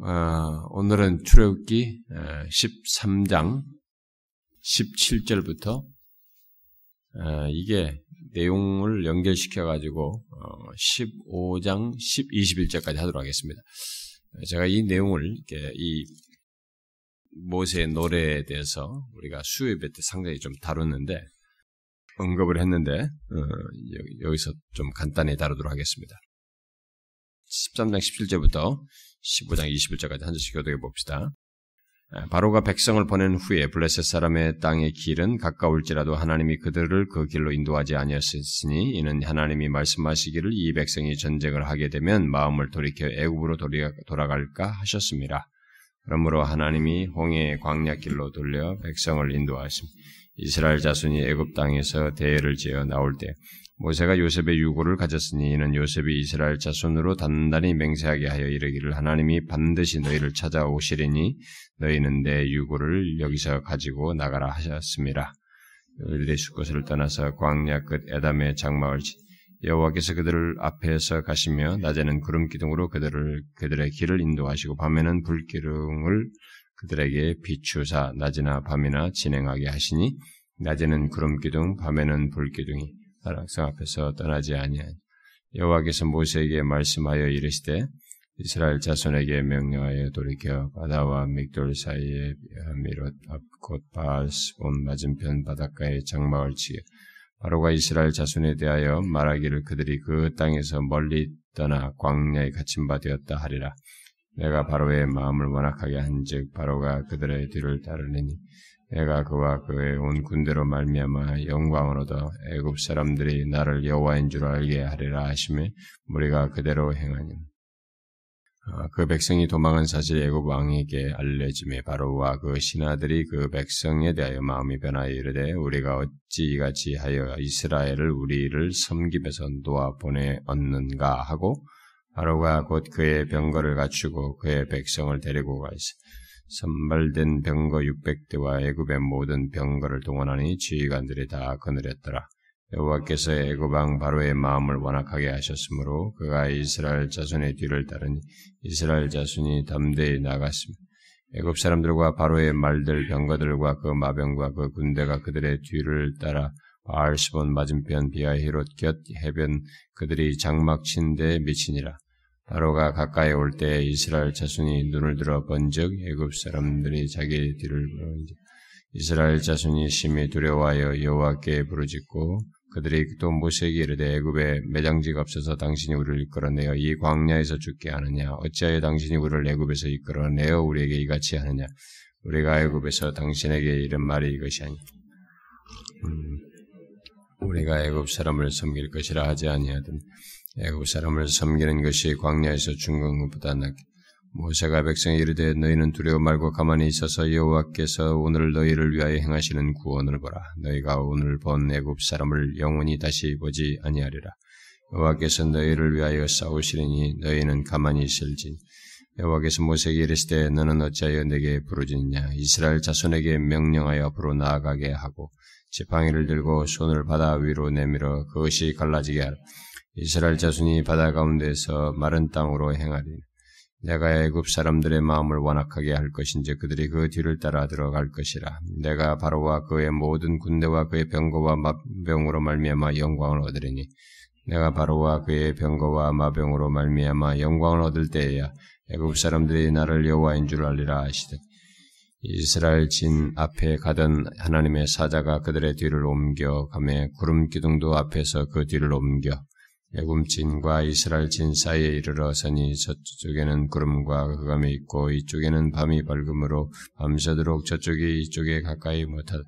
어, 오늘은 출애굽기 13장 17절부터 어, 이게 내용을 연결시켜 가지고 15장 10, 21절까지 하도록 하겠습니다. 제가 이 내용을 이 모세의 노래에 대해서 우리가 수요예배 때 상당히 좀 다뤘는데 언급을 했는데 어, 여기서 좀 간단히 다루도록 하겠습니다. 13장 17절부터 15장 21절까지 한 절씩 교독해 봅시다. 바로가 백성을 보낸 후에 블레셋 사람의 땅의 길은 가까울지라도 하나님이 그들을 그 길로 인도하지 아니었으니 이는 하나님이 말씀하시기를 이 백성이 전쟁을 하게 되면 마음을 돌이켜 애굽으로 돌아갈까 하셨습니다. 그러므로 하나님이 홍해의 광야 길로 돌려 백성을 인도하십니다. 이스라엘 자손이 애굽 땅에서 대회를 지어 나올 때 모세가 요셉의 유고를 가졌으니 이는 요셉이 이스라엘 자손으로 단단히 맹세하게 하여 이르기를 하나님이 반드시 너희를 찾아오시리니 너희는 내 유고를 여기서 가지고 나가라 하셨습니다. 너희들이 숫곳을 떠나서 광야 끝 에담의 장막을 여호와께서 그들을 앞에서 가시며 낮에는 구름 기둥으로 그들을 그들의 길을 인도하시고 밤에는 불 기둥을 그들에게 비추사 낮이나 밤이나 진행하게 하시니 낮에는 구름 기둥 밤에는 불 기둥이 사랑성 앞에서 떠나지 아니하니 여호와께서 모세에게 말씀하여 이르시되 이스라엘 자손에게 명령하여 돌이켜 바다와 믹돌 사이에 미롯 앞곧 바알스본 맞은편 바닷가에 장막을 치게 바로가 이스라엘 자손에 대하여 말하기를 그들이 그 땅에서 멀리 떠나 광야에 갇힌 바 되었다 하리라. 내가 바로의 마음을 완악하게 한즉 바로가 그들의 뒤를 따르리니 내가 그와 그의 온 군대로 말미암아 영광을 얻어 애굽 사람들이 나를 여호와인 줄 알게 하리라 하심에 우리가 그대로 행하니 아, 그 백성이 도망한 사실 애굽 왕에게 알려짐에 바로와 그 신하들이 그 백성에 대하여 마음이 변하여 이르되 우리가 어찌 이같이 하여 이스라엘을 우리를 섬김에서 놓아 보내 얻는가 하고 바로가 곧 그의 병거를 갖추고 그의 백성을 데리고 가있어 선발된 병거 600대와 애굽의 모든 병거를 동원하니 지휘관들이 다 거느렸더라. 여호와께서 애굽 왕 바로의 마음을 완악하게 하셨으므로 그가 이스라엘 자손의 뒤를 따르니 이스라엘 자손이 담대히 나갔습니다. 애굽 사람들과 바로의 말들 병거들과 그 마병과 그 군대가 그들의 뒤를 따라 바알스본 맞은편 비아히롯 곁 해변 그들이 장막 친데 미치니라. 바로가 가까이 올 때 이스라엘 자손이 눈을 들어 번즉 애굽 사람들이 자기 뒤를 이스라엘 자손이 심히 두려워하여 여호와께 부르짖고 그들이 또 모세에게 이르되 애굽에 매장지가 없어서 당신이 우리를 이끌어내어 이 광야에서 죽게 하느냐? 어찌하여 당신이 우리를 애굽에서 이끌어내어 우리에게 이같이 하느냐? 우리가 애굽에서 당신에게 이런 말이 이것이 아니. 음, 우리가 애굽 사람을 섬길 것이라 하지 아니하든 애굽 사람을 섬기는 것이 광야에서 죽는 것보다 낫게 모세가 백성에 이르되 너희는 두려워 말고 가만히 있어서 여호와께서 오늘 너희를 위하여 행하시는 구원을 보라. 너희가 오늘 본 애굽 사람을 영원히 다시 보지 아니하리라. 여호와께서 너희를 위하여 싸우시리니 너희는 가만히 있을진 여호와께서 모세에게 이르시되 너는 어찌하여 내게 부르짖느냐? 이스라엘 자손에게 명령하여 앞으로 나아가게 하고 지팡이를 들고 손을 바다 위로 내밀어 그것이 갈라지게 하라 이스라엘 자손이 바다 가운데서 마른 땅으로 행하리. 내가 애굽 사람들의 마음을 완악하게 할 것인지 그들이 그 뒤를 따라 들어갈 것이라. 내가 바로와 그의 모든 군대와 그의 병거와 마병으로 말미암아 영광을 얻으리니 내가 바로와 그의 병거와 마병으로 말미암아 영광을 얻을 때에야 애굽 사람들이 나를 여호와인 줄 알리라 하시듯 이스라엘 진 앞에 가던 하나님의 사자가 그들의 뒤를 옮겨 가매 구름 기둥도 앞에서 그 뒤를 옮겨 애굽진과 이스라엘 진 사이에 이르러 서니 저쪽에는 구름과 흑암이 있고 이쪽에는 밤이 밝음으로 밤새도록 저쪽이 이쪽에 가까이 못하다.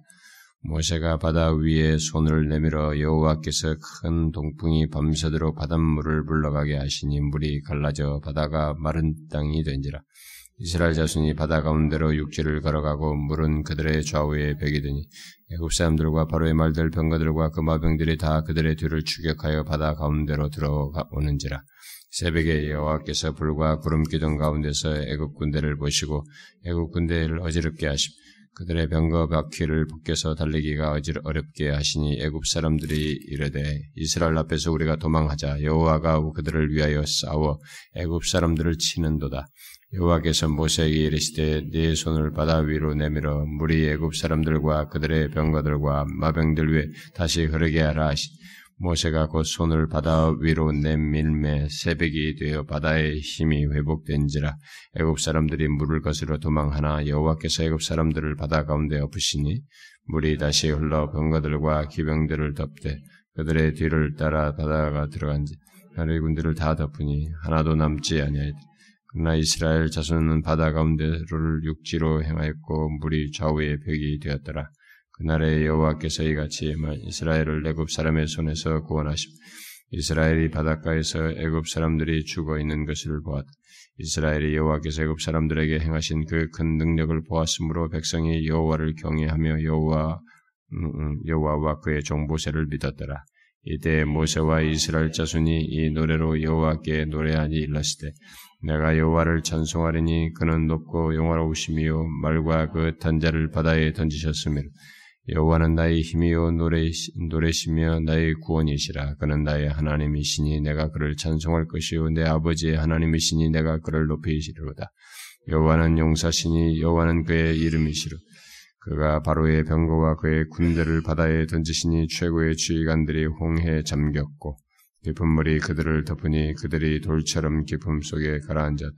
모세가 바다 위에 손을 내밀어 여호와께서 큰 동풍이 밤새도록 바닷물을 불러가게 하시니 물이 갈라져 바다가 마른 땅이 된지라. 이스라엘 자손이 바다 가운데로 육지를 걸어가고 물은 그들의 좌우에 되니 애굽 사람들과 바로의 말들 병거들과 그 마병들이 다 그들의 뒤를 추격하여 바다 가운데로 들어오는지라. 새벽에 여호와께서 불과 구름 기둥 가운데서 애굽 군대를 보시고 애굽 군대를 어지럽게 하십 그들의 병거 바퀴를 벗겨서 달리기가 어지럽 어렵게 하시니 애굽 사람들이 이르되 이스라엘 앞에서 우리가 도망하자. 여호와가 그들을 위하여 싸워 애굽 사람들을 치는도다 여호와께서 모세에게 이르시되 네 손을 바다 위로 내밀어 물이 애굽 사람들과 그들의 병거들과 마병들 위에 다시 흐르게 하라 하시. 모세가 곧 손을 바다 위로 내밀매 새벽이 되어 바다의 힘이 회복된지라. 애굽 사람들이 물을 거스러 도망하나 여호와께서 애굽 사람들을 바다 가운데 엎으시니 물이 다시 흘러 병거들과 기병들을 덮되 그들의 뒤를 따라 바다가 들어간지. 하늘의 군대를 다 덮으니 하나도 남지 아니하였다. 그러나 이스라엘 자손은 바다 가운데를 육지로 행하였고 물이 좌우의 벽이 되었더라. 그날에 여호와께서 이같이 이스라엘을 애굽 사람의 손에서 구원하심. 이스라엘이 바닷가에서 애굽 사람들이 죽어 있는 것을 보았다. 이스라엘이 여호와께서 애굽 사람들에게 행하신 그 큰 능력을 보았으므로 백성이 여호와를 경외하며 여호와 음, 음, 여호와와 그의 종보세를 믿었더라. 이때 모세와 이스라엘 자손이 이 노래로 여호와께 노래하니 일렀으되 내가 여호와를 찬송하리니 그는 높고 영화로우시며 말과 그 단자를 바다에 던지셨으며 여호와는 나의 힘이요 노래, 노래시며 나의 구원이시라. 그는 나의 하나님이시니 내가 그를 찬송할 것이요 내 아버지의 하나님이시니 내가 그를 높이시리로다. 여호와는 용사시니 여호와는 그의 이름이시로. 그가 바로의 병거와 그의 군대를 바다에 던지시니 최고의 주의관들이 홍해에 잠겼고 깊은 물이 그들을 덮으니 그들이 돌처럼 깊음 속에 가라앉았.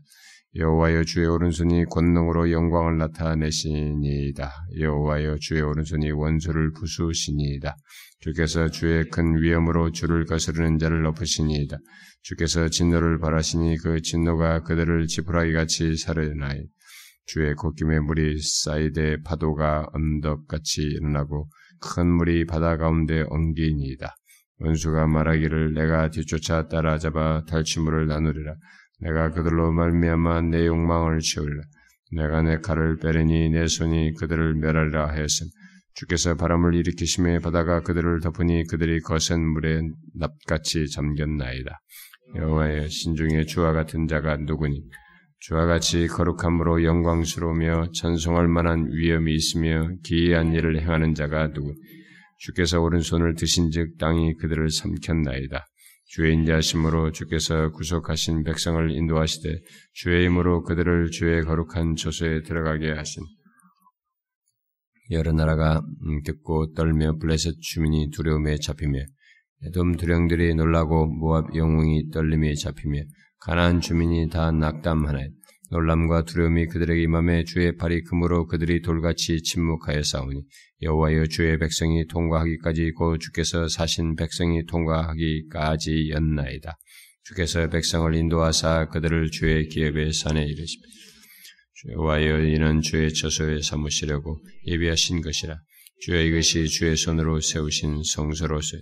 여호와여 주의 오른손이 권능으로 영광을 나타내시니이다. 여호와여 주의 오른손이 원수를 부수시니이다. 주께서 주의 큰 위엄으로 주를 거스르는 자를 엎으시니이다. 주께서 진노를 바라시니 그 진노가 그들을 지푸라기 같이 사르나이. 주의 콧김에 물이 쌓이되 파도가 언덕같이 일어나고 큰 물이 바다 가운데 엉기니이다. 원수가 말하기를 내가 뒤쫓아 따라잡아 탈취물을 나누리라. 내가 그들로 말미암아 내 욕망을 채우리라. 내가 내 칼을 빼려니 내 손이 그들을 멸하리라 하였음. 주께서 바람을 일으키심에 바다가 그들을 덮으니 그들이 거센 물에 납같이 잠겼나이다. 여호와의 신중에 주와 같은 자가 누구니? 주와 같이 거룩함으로 영광스러우며 찬송할 만한 위엄이 있으며 기이한 일을 행하는 자가 누구? 주께서 오른손을 드신즉 땅이 그들을 삼켰나이다. 주의 인자심으로 주께서 구속하신 백성을 인도하시되 주의 힘으로 그들을 주의 거룩한 조소에 들어가게 하신 여러 나라가 음, 듣고 떨며 블레셋 주민이 두려움에 잡히며 에돔 두령들이 놀라고 모압 영웅이 떨림에 잡히며 가나안 주민이 다 낙담하나이 놀람과 두려움이 그들에게 임함에 주의 팔이 금으로 그들이 돌같이 침묵하여 싸우니 여호와여 주의 백성이 통과하기까지 고 주께서 사신 백성이 통과하기까지 였나이다. 주께서 백성을 인도하사 그들을 주의 기업의 산에 이르시며 여호와여 이는 주의 처소에 삼으시려고 예비하신 것이라 주여 이것이 주의 손으로 세우신 성소로서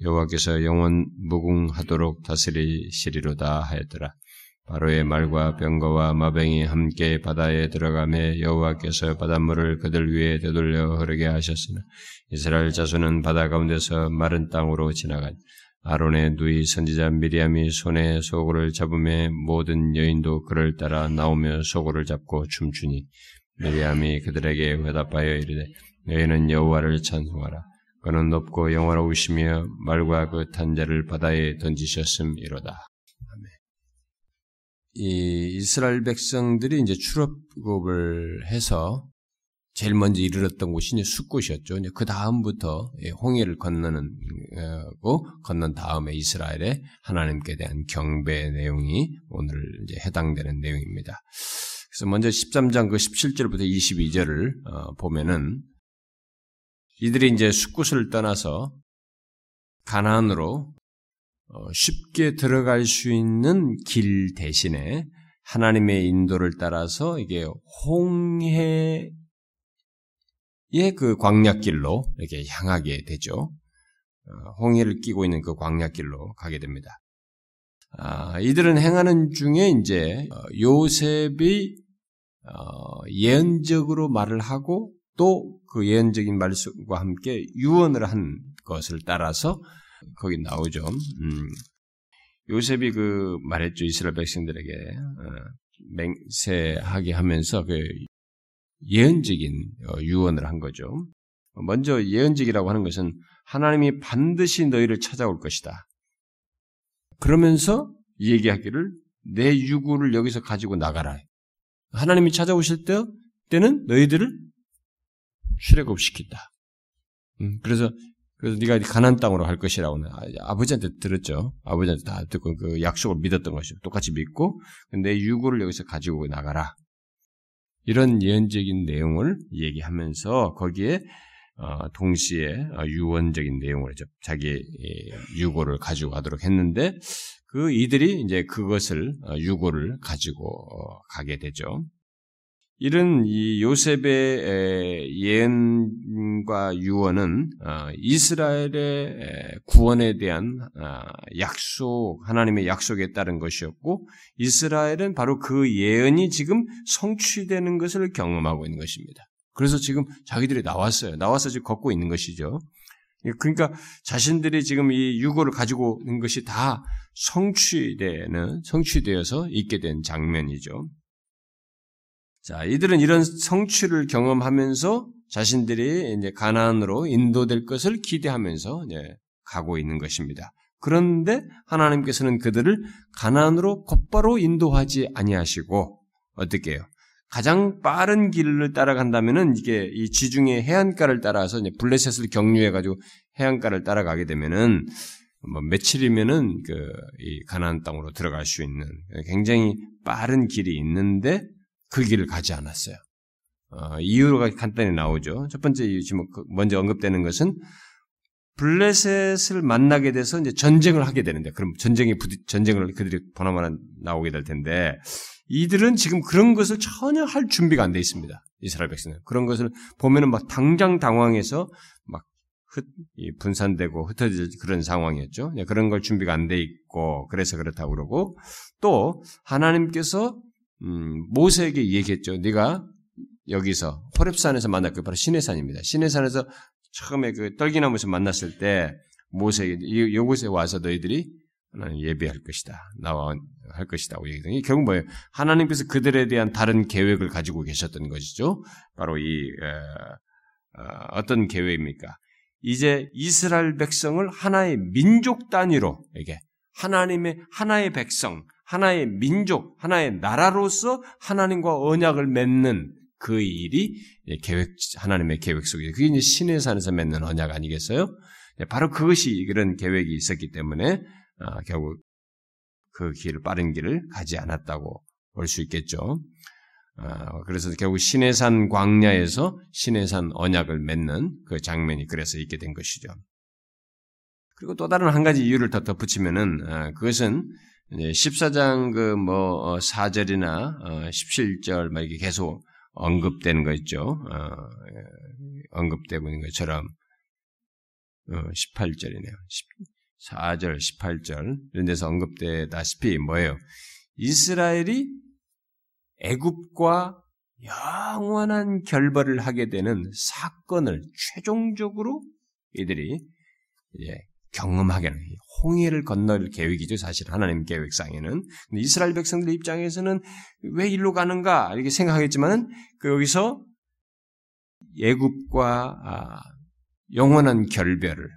여호와께서 영원 무궁하도록 다스리시리로다 하였더라. 바로의 말과 병거와 마병이 함께 바다에 들어가매 여호와께서 바닷물을 그들 위에 되돌려 흐르게 하셨으나 이스라엘 자손은 바다 가운데서 마른 땅으로 지나간 아론의 누이 선지자 미리암이 손에 소고를 잡음에 모든 여인도 그를 따라 나오며 소고를 잡고 춤추니 미리암이 그들에게 회답하여 이르되 너희는 여호와를 찬송하라 그는 높고 영화로우시며 말과 그 탄자를 바다에 던지셨음이로다. 이 이스라엘 백성들이 이제 출업을 해서 제일 먼저 이르렀던 곳이 이제 숫곳이었죠. 이제 그 다음부터 홍해를 건너는 고 건넌 다음에 이스라엘의 하나님께 대한 경배 내용이 오늘 이제 해당되는 내용입니다. 그래서 먼저 13장 그 17절부터 22절을 어, 보면은 이들이 이제 숫곳을 떠나서 가나안으로 어, 쉽게 들어갈 수 있는 길 대신에 하나님의 인도를 따라서 이게 홍해의 그 광약길로 이렇게 향하게 되죠. 어, 홍해를 끼고 있는 그 광약길로 가게 됩니다. 아, 이들은 행하는 중에 이제 어, 요셉이 예언적으로 말을 하고 또 그 예언적인 말씀과 함께 유언을 한 것을 따라서 거기 나오죠. 음. 요셉이 그 말했죠 이스라엘 백성들에게 어, 맹세하게 하면서 그 예언적인 어, 유언을 한 거죠. 먼저 예언적이라고 하는 것은 하나님이 반드시 너희를 찾아올 것이다. 그러면서 얘기하기를 내 유구를 여기서 가지고 나가라. 하나님이 찾아오실 때, 때는 너희들을 출애굽시킨다. 음, 그래서 그래서 네가 가난 땅으로 갈 것이라고는 아, 버지한테 들었죠. 아버지한테 다 듣고 그 약속을 믿었던 것이죠. 똑같이 믿고 내 유고를 여기서 가지고 나가라. 이런 예언적인 내용을 얘기하면서 거기에 어, 동시에 어, 유언적인 내용을 자기 유고를 가지고 가도록 했는데 그 이들이 이제 그것을 어, 유고를 가지고 가게 되죠. 이런 이 요셉의 예언과 유언은 이스라엘의 구원에 대한 약속, 하나님의 약속에 따른 것이었고, 이스라엘은 바로 그 예언이 지금 성취되는 것을 경험하고 있는 것입니다. 그래서 지금 자기들이 나왔어요. 나와서 지금 걷고 있는 것이죠. 그러니까 자신들이 지금 이 유고를 가지고 있는 것이 다 성취되는, 성취되어서 있게 된 장면이죠. 자, 이들은 이런 성취를 경험하면서 자신들이 이제 가나안으로 인도될 것을 기대하면서 이제 가고 있는 것입니다. 그런데 하나님께서는 그들을 가나안으로 곧바로 인도하지 아니하시고 어떻게 해요? 가장 빠른 길을 따라간다면은 이게 이 지중해 해안가를 따라서 이제 블레셋을 경유해 가지고 해안가를 따라가게 되면은 뭐 며칠이면은 그 이 가나안 땅으로 들어갈 수 있는 굉장히 빠른 길이 있는데 그 길을 가지 않았어요. 어, 이유가 간단히 나오죠. 첫 번째 이유 지금 그 먼저 언급되는 것은 블레셋을 만나게 돼서 이제 전쟁을 하게 되는데 그럼 전쟁이 부딪 전쟁을 그들이 보나마나 나오게 될 텐데 이들은 지금 그런 것을 전혀 할 준비가 안 돼 있습니다. 이스라엘 백성은 그런 것을 보면은 막 당장 당황해서 막 흩, 분산되고 흩어질 그런 상황이었죠. 네, 그런 걸 준비가 안 돼 있고 그래서 그렇다고 그러고 또 하나님께서 음, 모세에게 얘기했죠. 네가 여기서 호렙산에서 만났고 바로 시내산입니다. 시내산에서 처음에 그 떨기나무에서 만났을 때 모세에게 이곳에 와서 너희들이 하나님 예배할 것이다. 나와 할 것이다고 얘기했더니 결국 뭐예요? 하나님께서 그들에 대한 다른 계획을 가지고 계셨던 것이죠. 바로 이 어, 어떤 계획입니까? 이제 이스라엘 백성을 하나의 민족 단위로 이게 하나님의 하나의 백성, 하나의 민족, 하나의 나라로서 하나님과 언약을 맺는 그 일이 계획, 하나님의 계획 속에, 그게 이제 신의 산에서 맺는 언약 아니겠어요? 바로 그것이 그런 계획이 있었기 때문에, 아, 결국 그 길, 빠른 길을 가지 않았다고 볼 수 있겠죠. 아, 그래서 결국 신해산 광야에서 신해산 언약을 맺는 그 장면이 그래서 있게 된 것이죠. 그리고 또 다른 한 가지 이유를 더 덧붙이면은, 아, 그것은 14장 그뭐 4절이나 어, 17절 어, 막 이렇게 계속 언급되는 거 있죠. 어, 예, 언급되고 있는 것처럼 18절이네요. 4절, 18절 이런 데서 언급되다시피 뭐예요? 이스라엘이 애굽과 영원한 결벌을 하게 되는 사건을 최종적으로 이들이 이제 경험하게 하는 홍해를 건널 계획이죠. 사실 하나님 계획상에는 이스라엘 백성들 입장에서는 왜 일로 가는가 이렇게 생각하겠지만은 그 여기서 예굽과 아, 영원한 결별을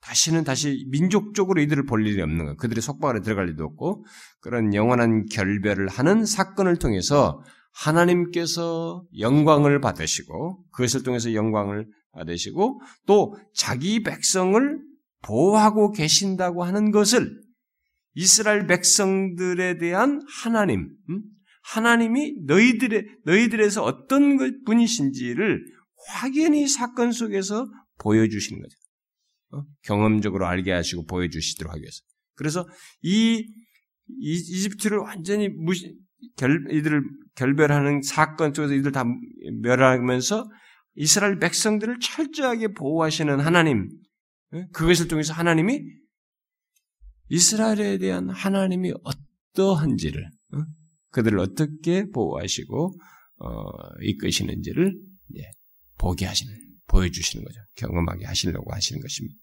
다시는 다시 민족적으로 이들을 볼 일이 없는 거. 그들의 속박으로 들어갈 일도 없고 그런 영원한 결별을 하는 사건을 통해서 하나님께서 영광을 받으시고 그것을 통해서 영광을 받으시고 또 자기 백성을 보호하고 계신다고 하는 것을 이스라엘 백성들에 대한 하나님, 음? 하나님이 너희들의, 너희들에서 어떤 분이신지를 확연히 사건 속에서 보여주시는 거죠. 어? 경험적으로 알게 하시고 보여주시도록 하기 위해서. 그래서 이, 이 이집트를 완전히 무시, 결, 이들을 결별하는 사건 쪽에서 이들 다 멸하면서 이스라엘 백성들을 철저하게 보호하시는 하나님, 그것을 통해서 하나님이 이스라엘에 대한 하나님이 어떠한지를 그들을 어떻게 보호하시고 어, 이끄시는지를 예, 보게 하시는 보여주시는 거죠. 경험하게 하시려고 하시는 것입니다.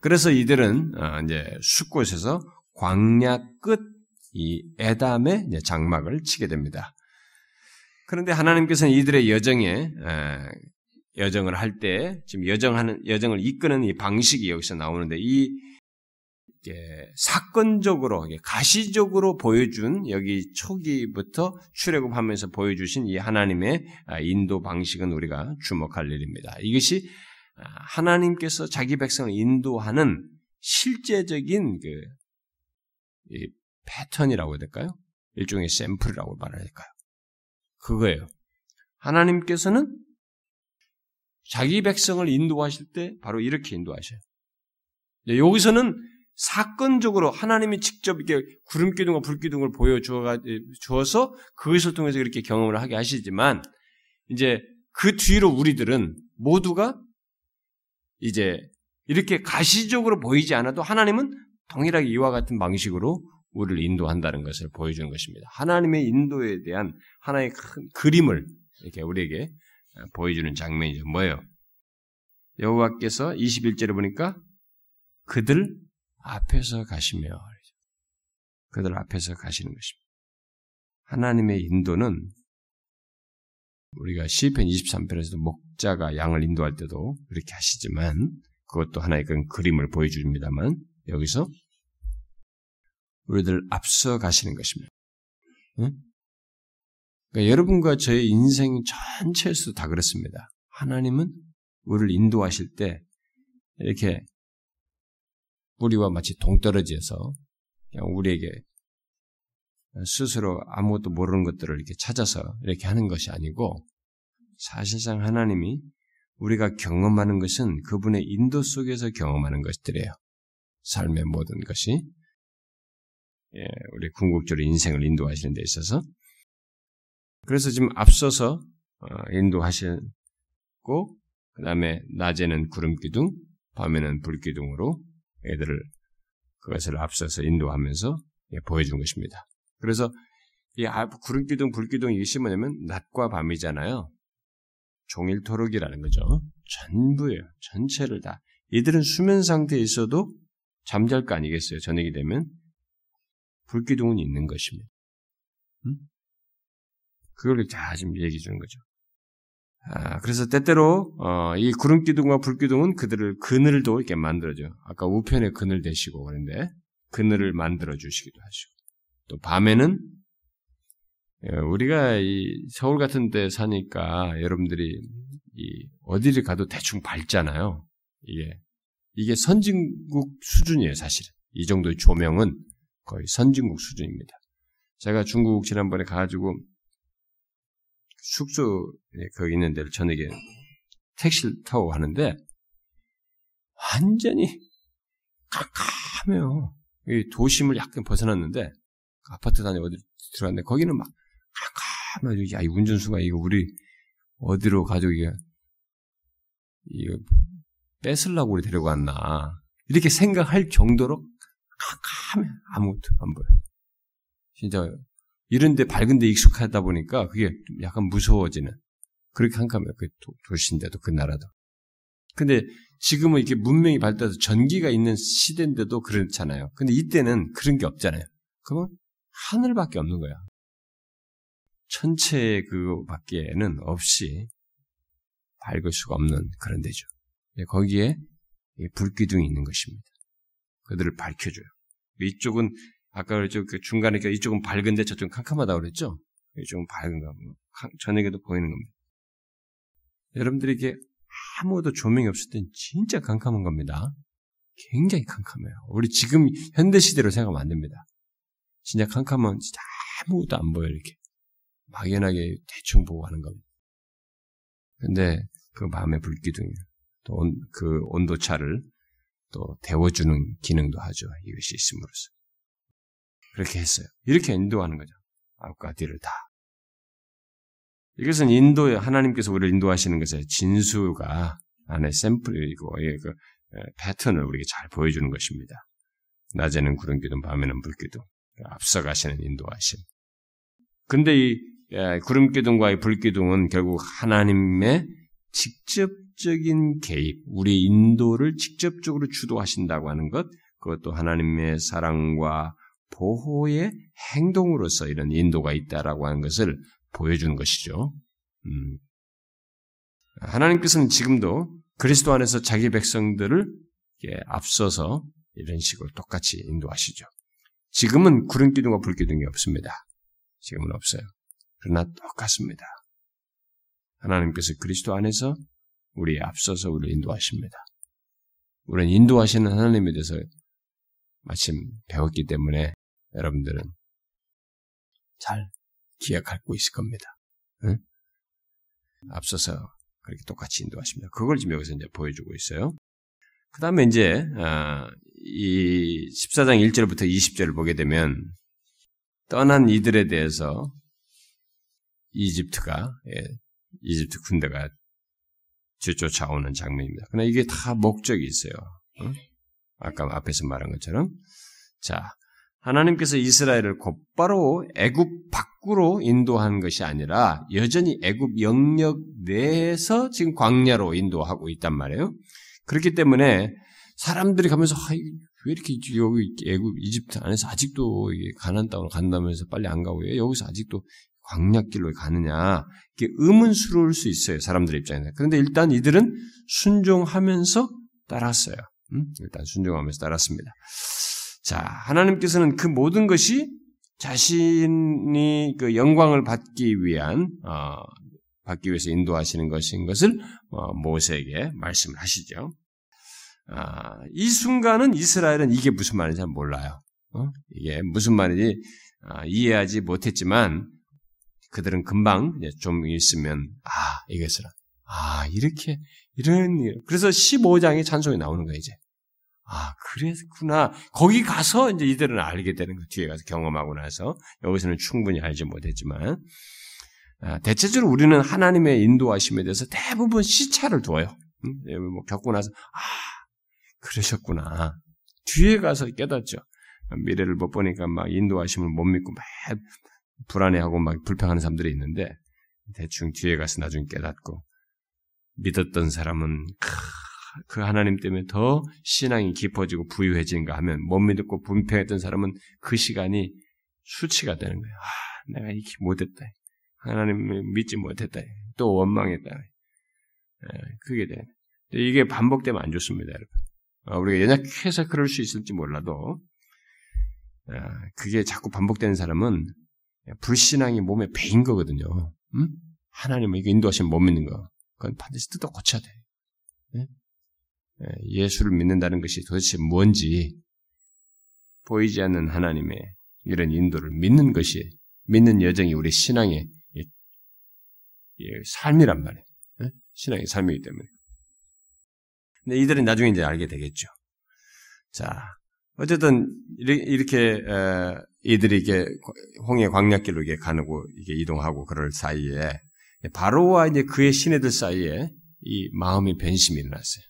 그래서 이들은 어, 이제 숲곳에서 광야 끝 이 에담의 장막을 치게 됩니다. 그런데 하나님께서는 이들의 여정에 여정을 할 때 지금 여정하는 여정을 이끄는 이 방식이 여기서 나오는데 이 사건적으로 가시적으로 보여준 여기 초기부터 출애굽하면서 보여주신 이 하나님의 아, 인도 방식은 우리가 주목할 일입니다. 이것이 아, 하나님께서 자기 백성을 인도하는 실제적인 그 패턴이라고 해야 될까요? 일종의 샘플이라고 말해야 될까요? 그거예요. 하나님께서는 자기 백성을 인도하실 때 바로 이렇게 인도하셔요. 여기서는 사건적으로 하나님이 직접 이렇게 구름 기둥과 불 기둥을 보여 주어서 그것을 통해서 이렇게 경험을 하게 하시지만 이제 그 뒤로 우리들은 모두가 이제 이렇게 가시적으로 보이지 않아도 하나님은 동일하게 이와 같은 방식으로 우리를 인도한다는 것을 보여주는 것입니다. 하나님의 인도에 대한 하나의 큰 그림을 이렇게 우리에게 보여주는 장면이죠. 뭐예요? 여호와께서 21절에 보니까 그들 앞에서 가시며 그들 앞에서 가시는 것입니다. 하나님의 인도는 우리가 시편 23편에서도 목자가 양을 인도할 때도 그렇게 하시지만 그것도 하나의 그런 그림을 보여줍니다만 여기서 우리들 앞서 가시는 것입니다. 응? 그러니까 여러분과 저의 인생 전체에서도 다 그렇습니다. 하나님은 우리를 인도하실 때 이렇게 우리와 마치 동떨어져서 그냥 우리에게 스스로 아무것도 모르는 것들을 이렇게 찾아서 이렇게 하는 것이 아니고 사실상 하나님이 우리가 경험하는 것은 그분의 인도 속에서 경험하는 것들이에요. 삶의 모든 것이 예, 우리 궁극적으로 인생을 인도하시는 데 있어서 그래서 지금 앞서서 어, 인도하시고 그 다음에 낮에는 구름 기둥, 밤에는 불 기둥으로 애들을 그것을 앞서서 인도하면서 예, 보여준 것입니다. 그래서 이 구름 기둥, 불 기둥 이것이 뭐냐면 낮과 밤이잖아요. 종일토록이라는 거죠. 전부예요. 전체를 다. 이들은 수면 상태에 있어도 잠잘 거 아니겠어요. 저녁이 되면 불기둥은 있는 것입니다. 음? 그걸 다 지금 얘기해 주는 거죠. 아, 그래서 때때로 어, 이 구름 기둥과 불 기둥은 그들을 그늘도 이렇게 만들어줘. 아까 우편에 그늘 대시고 그런데 그늘을 만들어 주시기도 하시고 또 밤에는 예, 우리가 이 서울 같은 데 사니까 여러분들이 이 어디를 가도 대충 밝잖아요. 이게 이게 선진국 수준이에요, 사실은. 이 정도의 조명은 거의 선진국 수준입니다. 제가 중국 지난번에 가가지고 숙소 거기 있는 데를 저녁에 택시를 타고 가는데 완전히 깜깜해요. 도심을 약간 벗어났는데 아파트 단위 어디 들어갔는데 거기는 막 깜깜해요. 야, 이 운전수가 이거 우리 어디로 이게 이거 뺏으려고 우리 데려갔나 이렇게 생각할 정도로 깜깜해 아무것도 안 보여. 진짜 이런 데 밝은 데 익숙하다 보니까 그게 약간 무서워지는 그렇게 깜깜해요. 그 도시인데도 그 나라도. 근데 지금은 이렇게 문명이 발달해서 전기가 있는 시대인데도 그렇잖아요. 근데 이때는 그런 게 없잖아요. 그러면 하늘밖에 없는 거야. 천체 그밖에는 없이 밝을 수가 없는 그런 데죠. 거기에 불기둥이 있는 것입니다. 그들을 밝혀줘요. 이쪽은 아까 그랬죠. 그 중간에 이쪽은 밝은데 저쪽은 캄캄하다고 그랬죠. 이쪽은 밝은 거, 저녁에도 보이는 겁니다. 여러분들에게 아무도 조명이 없을 땐 진짜 캄캄한 겁니다. 굉장히 캄캄해요. 우리 지금 현대 시대로 생각하면 안 됩니다. 진짜 캄캄한 진짜 아무것도 안 보여 이렇게 막연하게 대충 보고 하는 겁니다. 근데 그 마음의 불기둥이에요. 또그 온도차를 또 데워주는 기능도 하죠. 이것이 있음으로써. 그렇게 했어요. 이렇게 인도하는 거죠. 뒤를 다. 이것은 인도에 하나님께서 우리를 인도하시는 것의 진수가 안에 샘플이고 그 패턴을 우리에게 잘 보여주는 것입니다. 낮에는 구름 기둥, 밤에는 불 기둥. 앞서가시는 인도하심. 근데 이 구름 기둥과 이불 기둥은 결국 하나님의 직접적인 개입, 우리 인도를 직접적으로 주도하신다고 하는 것, 그것도 하나님의 사랑과 보호의 행동으로서 이런 인도가 있다라고 하는 것을 보여주는 것이죠. 음. 하나님께서는 지금도 그리스도 안에서 자기 백성들을 앞서서 이런 식으로 똑같이 인도하시죠. 지금은 구름 기둥과 불 기둥이 없습니다. 지금은 없어요. 그러나 똑같습니다. 하나님께서 그리스도 안에서 우리 앞서서 우리를 인도하십니다. 우리는 인도하시는 하나님에 대해서 마침 배웠기 때문에 여러분들은 잘 기억하고 있을 겁니다. 응? 앞서서 그렇게 똑같이 인도하십니다. 그걸 지금 여기서 이제 보여주고 있어요. 그 다음에 이제, 아, 이 14장 1절부터 20절을 보게 되면, 떠난 이들에 대해서 이집트가, 예, 이집트 군대가 뒤쫓아오는 장면입니다. 그러나 이게 다 목적이 있어요. 어? 아까 앞에서 말한 것처럼. 자, 하나님께서 이스라엘을 곧바로 애굽 밖으로 인도한 것이 아니라 여전히 애굽 영역 내에서 지금 광야로 인도하고 있단 말이에요. 그렇기 때문에 사람들이 가면서 아, 왜 이렇게 여기 애굽 이집트 안에서 아직도 가난 땅으로 간다면서 빨리 안 가고 왜 여기서 아직도 광약길로 가느냐 이게 의문스러울 수 있어요 사람들 입장에서 그런데 일단 이들은 순종하면서 따랐어요 음? 일단 순종하면서 따랐습니다 자 하나님께서는 그 모든 것이 자신이 그 영광을 받기 위한 어, 받기 위해서 인도하시는 것인 것을 어, 모세에게 말씀을 하시죠 아, 이 순간은 이스라엘은 이게 무슨 말인지 잘 몰라요. 어? 이게 무슨 말인지 아, 이해하지 못했지만 그들은 금방 좀 있으면 아 이것을 아 이렇게 이런 그래서 15장의 찬송이 나오는 거예요 이제 아 그랬구나 거기 가서 이제 이들은 알게 되는 거 뒤에 가서 경험하고 나서 여기서는 충분히 알지 못했지만 아, 대체적으로 우리는 하나님의 인도하심에 대해서 대부분 시차를 둬요. 음? 뭐 겪고 나서 아 그러셨구나. 뒤에 가서 깨닫죠. 미래를 못 보니까 막 인도하심을 못 믿고 막 불안해하고 막 불평하는 사람들이 있는데 대충 뒤에 가서 나중에 깨닫고 믿었던 사람은 그 하나님 때문에 더 신앙이 깊어지고 부유해진가 하면 못 믿고 분평했던 사람은 그 시간이 수치가 되는 거예요. 아, 내가 이렇게 못했다. 하나님을 믿지 못했다. 또 원망했다. 예, 그게 돼. 이게 반복되면 안 좋습니다, 여러분. 어, 우리가 연약해서 그럴 수 있을지 몰라도 어, 그게 자꾸 반복되는 사람은 불신앙이 몸에 배인 거거든요. 음? 하나님은 이거 인도하시면 못 믿는 거. 그건 반드시 뜯어 고쳐야 돼. 예? 예 수를 믿는다는 것이 도대체 뭔지 보이지 않는 하나님의 이런 인도를 믿는 것이 믿는 여정이 우리 신앙의 삶이란 말이에요. 예? 신앙의 삶이기 때문에. 근데 이들은 나중에 이제 알게 되겠죠. 자, 어쨌든 이렇게 이들이 이게 홍해 광약길로 이게 가고 이게 이동하고 그럴 사이에 바로와 이제 그의 신하들 사이에 이 마음의 변심이 일어났어요.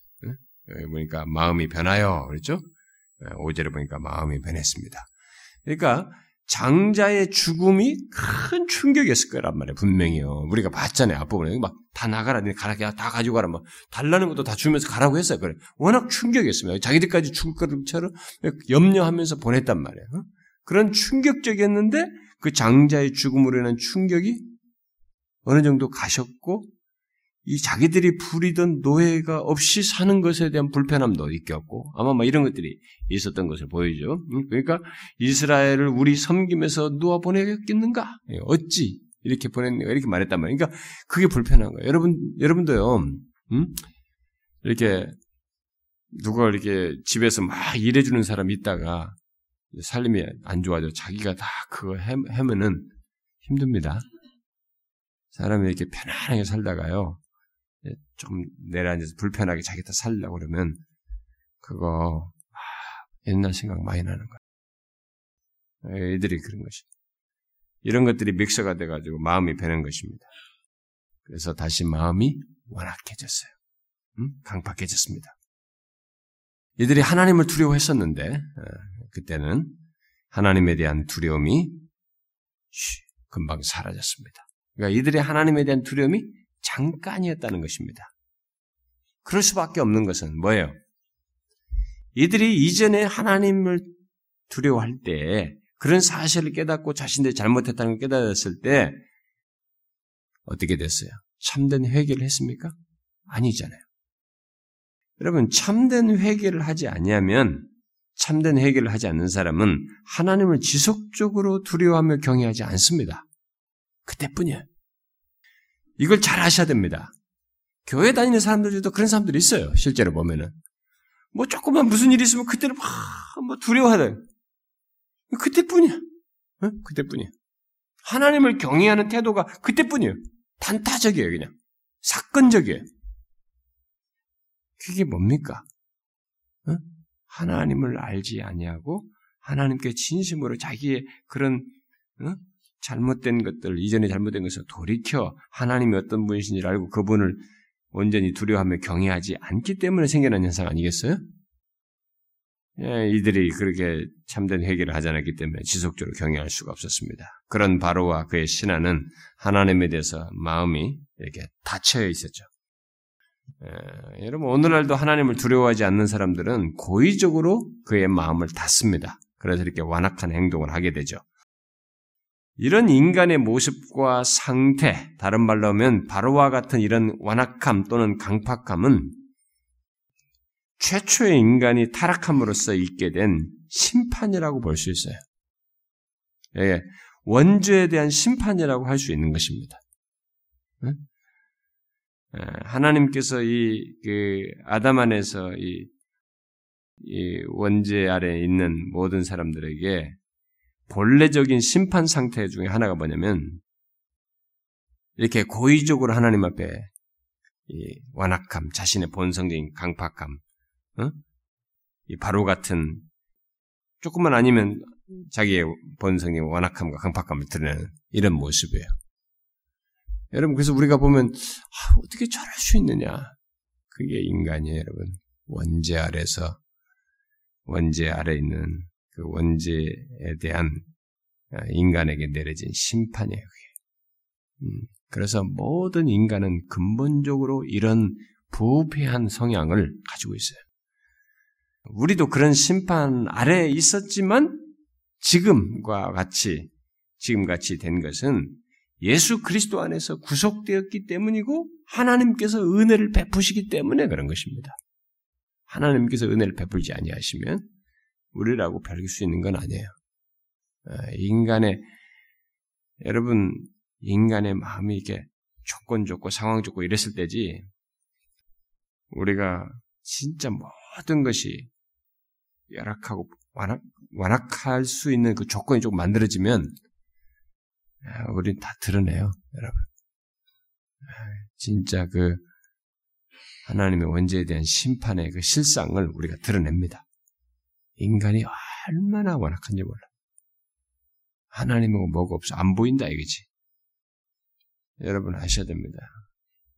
여기 보니까 마음이 변하여 그렇죠? 5절에 보니까 마음이 변했습니다. 그러니까 장자의 죽음이 큰 충격이었을 거란 말이에요. 분명히요. 우리가 봤잖아요. 앞부분에. 막 다 나가라. 가라. 다 가지고 가라. 막 달라는 것도 다 주면서 가라고 했어요. 그래. 워낙 충격이었습니다. 자기들까지 죽을 것처럼 염려하면서 보냈단 말이에요. 그런 충격적이었는데 그 장자의 죽음으로 인한 충격이 어느 정도 가셨고 이 자기들이 부리던 노예가 없이 사는 것에 대한 불편함도 있겠고 아마 뭐 이런 것들이 있었던 것을 보이죠. 그러니까 이스라엘을 우리 섬김에서 누가 보내겠는가? 예, 어찌 이렇게 보냈는가? 이렇게 말했단 말이에요. 그러니까 그게 불편한 거예요. 여러분 여러분도요. 음? 이렇게 누가 이렇게 집에서 막 일해주는 사람이 있다가 삶이 안 좋아져 자기가 다 그거 해면은 힘듭니다. 사람이 이렇게 편안하게 살다가요. 예, 좀 내려앉아서 불편하게 자기 다 살려고 그러면 그거 아, 옛날 생각 많이 나는 거야. 애들이 그런 것이. 이런 것들이 믹서가 돼가지고 마음이 변한 것입니다. 그래서 다시 마음이 완악해졌어요. 음? 강팍해졌습니다. 이들이 하나님을 두려워했었는데 어, 그때는 하나님에 대한 두려움이 금방 사라졌습니다. 그러니까 이들이 하나님에 대한 두려움이 잠깐이었다는 것입니다. 그럴 수밖에 없는 것은 뭐예요? 이들이 이전에 하나님을 두려워할 때 그런 사실을 깨닫고 자신들이 잘못했다는 걸 깨달았을 때 어떻게 됐어요? 참된 회개를 했습니까? 아니잖아요. 여러분 참된 회개를 하지 아니하면 참된 회개를 하지 않는 사람은 하나님을 지속적으로 두려워하며 경외하지 않습니다. 그때뿐이에요. 이걸 잘 아셔야 됩니다. 교회 다니는 사람들 중에도 그런 사람들이 있어요. 실제로 보면은. 뭐 조금만 무슨 일이 있으면 그때는 막뭐 두려워하다. 그때뿐이야. 어? 그때뿐이야. 하나님을 경외하는 태도가 그때뿐이에요. 단타적이에요, 그냥. 사건적이에요. 그게 뭡니까? 어? 하나님을 알지 아니하고 하나님께 진심으로 자기의 그런 어? 잘못된 것들, 이전에 잘못된 것을 돌이켜 하나님이 어떤 분이신지를 알고 그분을 온전히 두려워하며 경외하지 않기 때문에 생겨난 현상 아니겠어요? 예, 이들이 그렇게 참된 회개를 하지 않았기 때문에 지속적으로 경외할 수가 없었습니다. 그런 바로와 그의 신하는 하나님에 대해서 마음이 이렇게 닫혀 있었죠. 예, 여러분 오늘날도 하나님을 두려워하지 않는 사람들은 고의적으로 그의 마음을 닫습니다. 그래서 이렇게 완악한 행동을 하게 되죠. 이런 인간의 모습과 상태, 다른 말로 하면 바로와 같은 이런 완악함 또는 강팍함은 최초의 인간이 타락함으로써 있게 된 심판이라고 볼 수 있어요. 예, 원죄에 대한 심판이라고 할 수 있는 것입니다. 예, 하나님께서 이, 그, 아담 안에서 이, 이 원죄 아래 있는 모든 사람들에게 본래적인 심판 상태 중에 하나가 뭐냐면, 이렇게 고의적으로 하나님 앞에 이 완악함, 자신의 본성적인 강팍함, 어? 이 바로 같은 조금만 아니면 자기의 본성의 완악함과 강팍함을 드러내는 이런 모습이에요. 여러분 그래서 우리가 보면 아, 어떻게 저럴 수 있느냐? 그게 인간이에요, 여러분. 원죄 아래서 원죄 아래 있는 그 원죄에 대한 아, 인간에게 내려진 심판이에요. 음, 그래서 모든 인간은 근본적으로 이런 부패한 성향을 가지고 있어요. 우리도 그런 심판 아래에 있었지만 지금과 같이 지금 같이 된 것은 예수 그리스도 안에서 구속되었기 때문이고 하나님께서 은혜를 베푸시기 때문에 그런 것입니다. 하나님께서 은혜를 베풀지 아니하시면 우리라고 별길 수 있는 건 아니에요. 아, 인간의 여러분 인간의 마음이 이게 조건 좋고 상황 좋고 이랬을 때지 우리가 진짜 모든 것이 열악하고 완악, 완악할 수 있는 그 조건이 좀 만들어지면 아, 우린 다 드러내요, 여러분. 아, 진짜 그 하나님의 원죄에 대한 심판의 그 실상을 우리가 드러냅니다. 인간이 얼마나 완악한지 몰라. 하나님하고 뭐가 없어. 안 보인다, 이거지. 여러분 아셔야 됩니다.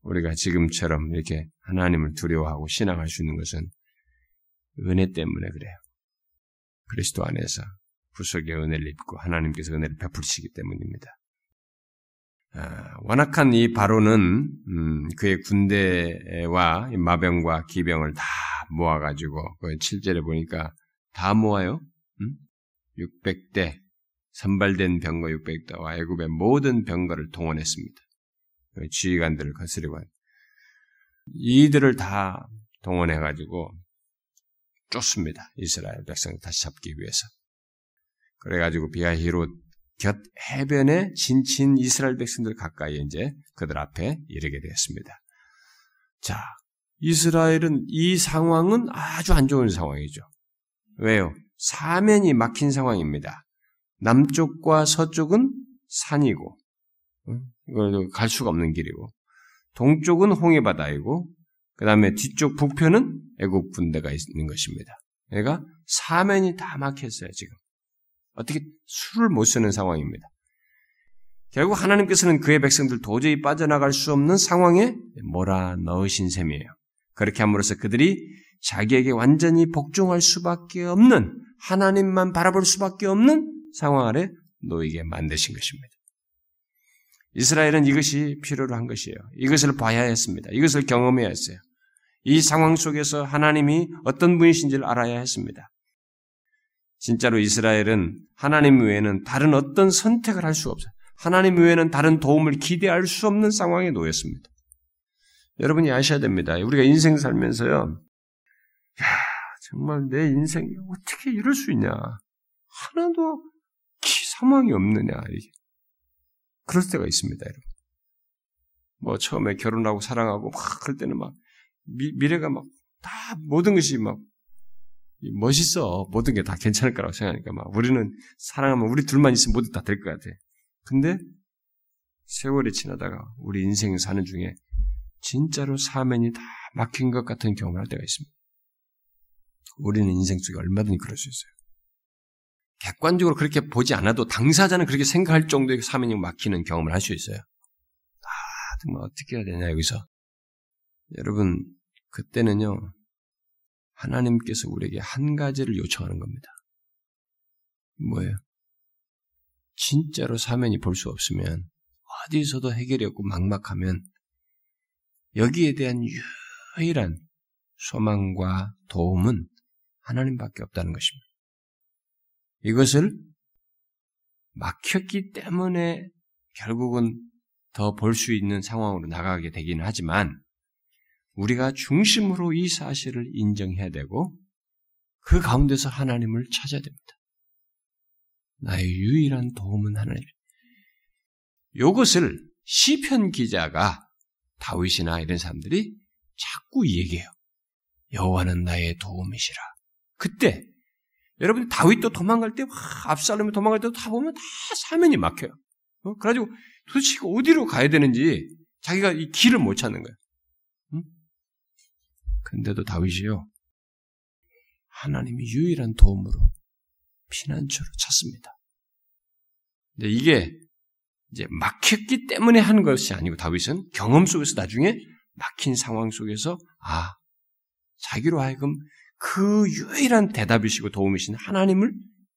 우리가 지금처럼 이렇게 하나님을 두려워하고 신앙할 수 있는 것은 은혜 때문에 그래요. 그리스도 안에서 구속의 은혜를 입고 하나님께서 은혜를 베풀시기 때문입니다. 아, 완악한 이 바로는 음, 그의 군대와 마병과 기병을 다 모아가지고 그 7절에 보니까 다 모아요. 음? 600대 선발된 병거 600대와 애굽의 모든 병거를 동원했습니다. 그 지휘관들을 거스르고 이들을 다 동원해가지고 쫓습니다. 이스라엘 백성 다시 잡기 위해서. 그래가지고 비아히롯 곁 해변에 진친 이스라엘 백성들 가까이 이제 그들 앞에 이르게 되었습니다. 자, 이스라엘은 이 상황은 아주 안 좋은 상황이죠. 왜요? 사면이 막힌 상황입니다. 남쪽과 서쪽은 산이고, 갈 수가 없는 길이고, 동쪽은 홍해바다이고, 그 다음에 뒤쪽 북편은 애국 군대가 있는 것입니다. 얘가 사면이 다 막혔어요, 지금. 어떻게 술을 못 쓰는 상황입니다. 결국 하나님께서는 그의 백성들 도저히 빠져나갈 수 없는 상황에 몰아 넣으신 셈이에요. 그렇게 함으로써 그들이 자기에게 완전히 복종할 수밖에 없는 하나님만 바라볼 수밖에 없는 상황 아래 놓이게 만드신 것입니다. 이스라엘은 이것이 필요로 한 것이에요. 이것을 봐야 했습니다. 이것을 경험해야 했어요. 이 상황 속에서 하나님이 어떤 분이신지를 알아야 했습니다. 진짜로 이스라엘은 하나님 외에는 다른 어떤 선택을 할 수가 없어요. 하나님 외에는 다른 도움을 기대할 수 없는 상황에 놓였습니다. 여러분이 아셔야 됩니다. 우리가 인생 살면서요, 야, 정말 내 인생이 어떻게 이럴 수 있냐. 하나도 상황이 없느냐. 이게. 그럴 때가 있습니다, 여러분. 뭐 처음에 결혼하고 사랑하고 막 그럴 때는 막 미, 미래가 막 다 모든 것이 막 멋있어. 모든 게 다 괜찮을 거라고 생각하니까 막 우리는 사랑하면 우리 둘만 있으면 모두 다 될 것 같아. 근데 세월이 지나다가 우리 인생 사는 중에 진짜로 사면이 다 막힌 것 같은 경험을 할 때가 있습니다. 우리는 인생 속에 얼마든지 그럴 수 있어요. 객관적으로 그렇게 보지 않아도 당사자는 그렇게 생각할 정도의 사면이 막히는 경험을 할 수 있어요. 아, 정말 어떻게 해야 되냐, 여기서. 여러분, 그때는요, 하나님께서 우리에게 한 가지를 요청하는 겁니다. 뭐예요? 진짜로 사면이 볼 수 없으면, 어디서도 해결이 없고 막막하면, 여기에 대한 유일한 소망과 도움은 하나님밖에 없다는 것입니다. 이것을 막혔기 때문에 결국은 더 볼 수 있는 상황으로 나가게 되기는 하지만 우리가 중심으로 이 사실을 인정해야 되고 그 가운데서 하나님을 찾아야 됩니다. 나의 유일한 도움은 하나님. 이것을 시편 기자가 다윗이나 이런 사람들이 자꾸 얘기해요. 여호와는 나의 도움이시라. 그때 여러분 다윗도 도망갈 때 압살롬이 도망갈 때도 다 보면 다 사면이 막혀요. 어? 그래가지고 도대체 어디로 가야 되는지 자기가 이 길을 못 찾는 거예요. 응? 근데도 다윗이요 하나님이 유일한 도움으로 피난처를 찾습니다. 근데 이게 이제 막혔기 때문에 한 것이 아니고 다윗은 경험 속에서 나중에 막힌 상황 속에서 아 자기로 하여금 그 유일한 대답이시고 도움이신 하나님을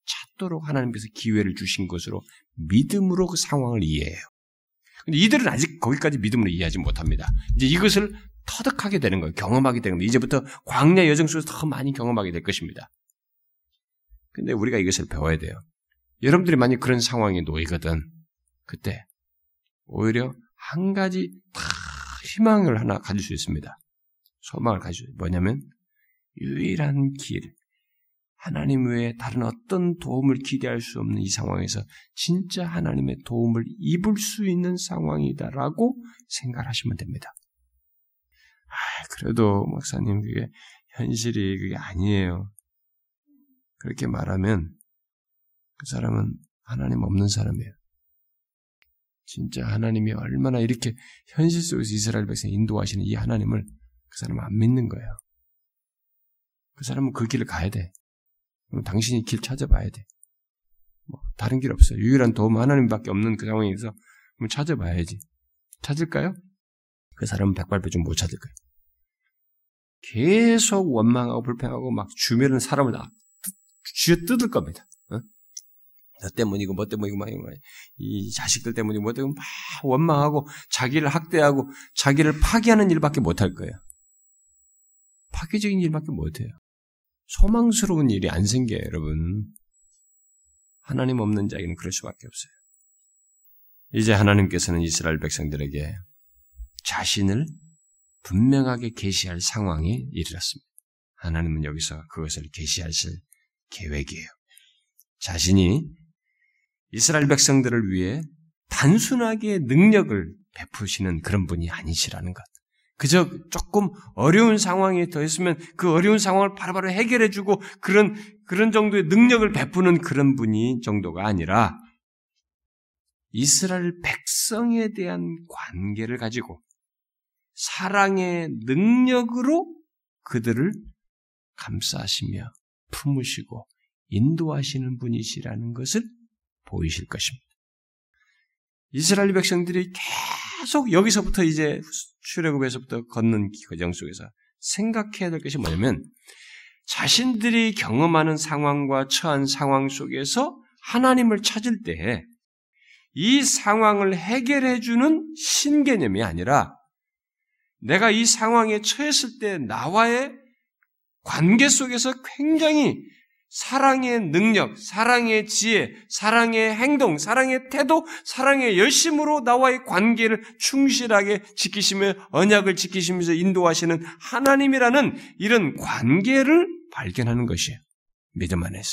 찾도록 하나님께서 기회를 주신 것으로 믿음으로 그 상황을 이해해요. 근데 이들은 아직 거기까지 믿음으로 이해하지 못합니다. 이제 이것을 터득하게 되는 거예요. 경험하게 되는 거예요. 이제부터 광야 여정 속에서 더 많이 경험하게 될 것입니다. 근데 우리가 이것을 배워야 돼요. 여러분들이 만약 그런 상황에 놓이거든. 그때 오히려 한 가지 다 희망을 하나 가질 수 있습니다. 소망을 가질 수. 뭐냐면 유일한 길, 하나님 외에 다른 어떤 도움을 기대할 수 없는 이 상황에서 진짜 하나님의 도움을 입을 수 있는 상황이다라고 생각하시면 됩니다. 아, 그래도 목사님 그게 현실이 그게 아니에요. 그렇게 말하면 그 사람은 하나님 없는 사람이에요. 진짜 하나님이 얼마나 이렇게 현실 속에서 이스라엘 백성 인도하시는 이 하나님을 그 사람은 안 믿는 거예요. 그 사람은 그 길을 가야 돼. 그럼 당신이 길 찾아봐야 돼. 뭐 다른 길 없어요. 유일한 도움 하나님밖에 없는 그 상황에서 그럼 찾아봐야지. 찾을까요? 그 사람은 백발배중 못 찾을 거예요. 계속 원망하고 불평하고 막 주변은 사람을 다 쥐어 뜯을 겁니다. 어? 너 때문이고 뭐 때문이고 막이 자식들 때문이고 뭐 때문에 막 원망하고 자기를 학대하고 자기를 파괴하는 일밖에 못할 거예요. 파괴적인 일밖에 못 해요. 소망스러운 일이 안 생겨요, 여러분. 하나님 없는 자에게는 그럴 수밖에 없어요. 이제 하나님께서는 이스라엘 백성들에게 자신을 분명하게 계시할 상황이 이르렀습니다. 하나님은 여기서 그것을 계시하실 계획이에요. 자신이 이스라엘 백성들을 위해 단순하게 능력을 베푸시는 그런 분이 아니시라는 것. 그저 조금 어려운 상황이 더했으면 그 어려운 상황을 바로바로 해결해주고 그런, 그런 정도의 능력을 베푸는 그런 분이 정도가 아니라 이스라엘 백성에 대한 관계를 가지고 사랑의 능력으로 그들을 감싸시며 품으시고 인도하시는 분이시라는 것을 보이실 것입니다. 이스라엘 백성들이 계속 여기서부터 이제 출애굽에서부터 걷는 과정 속에서 생각해야 될 것이 뭐냐면 자신들이 경험하는 상황과 처한 상황 속에서 하나님을 찾을 때 이 상황을 해결해 주는 신개념이 아니라 내가 이 상황에 처했을 때 나와의 관계 속에서 굉장히 사랑의 능력, 사랑의 지혜, 사랑의 행동, 사랑의 태도, 사랑의 열심으로 나와의 관계를 충실하게 지키시며 언약을 지키시면서 인도하시는 하나님이라는 이런 관계를 발견하는 것이에요. 믿음 안에서.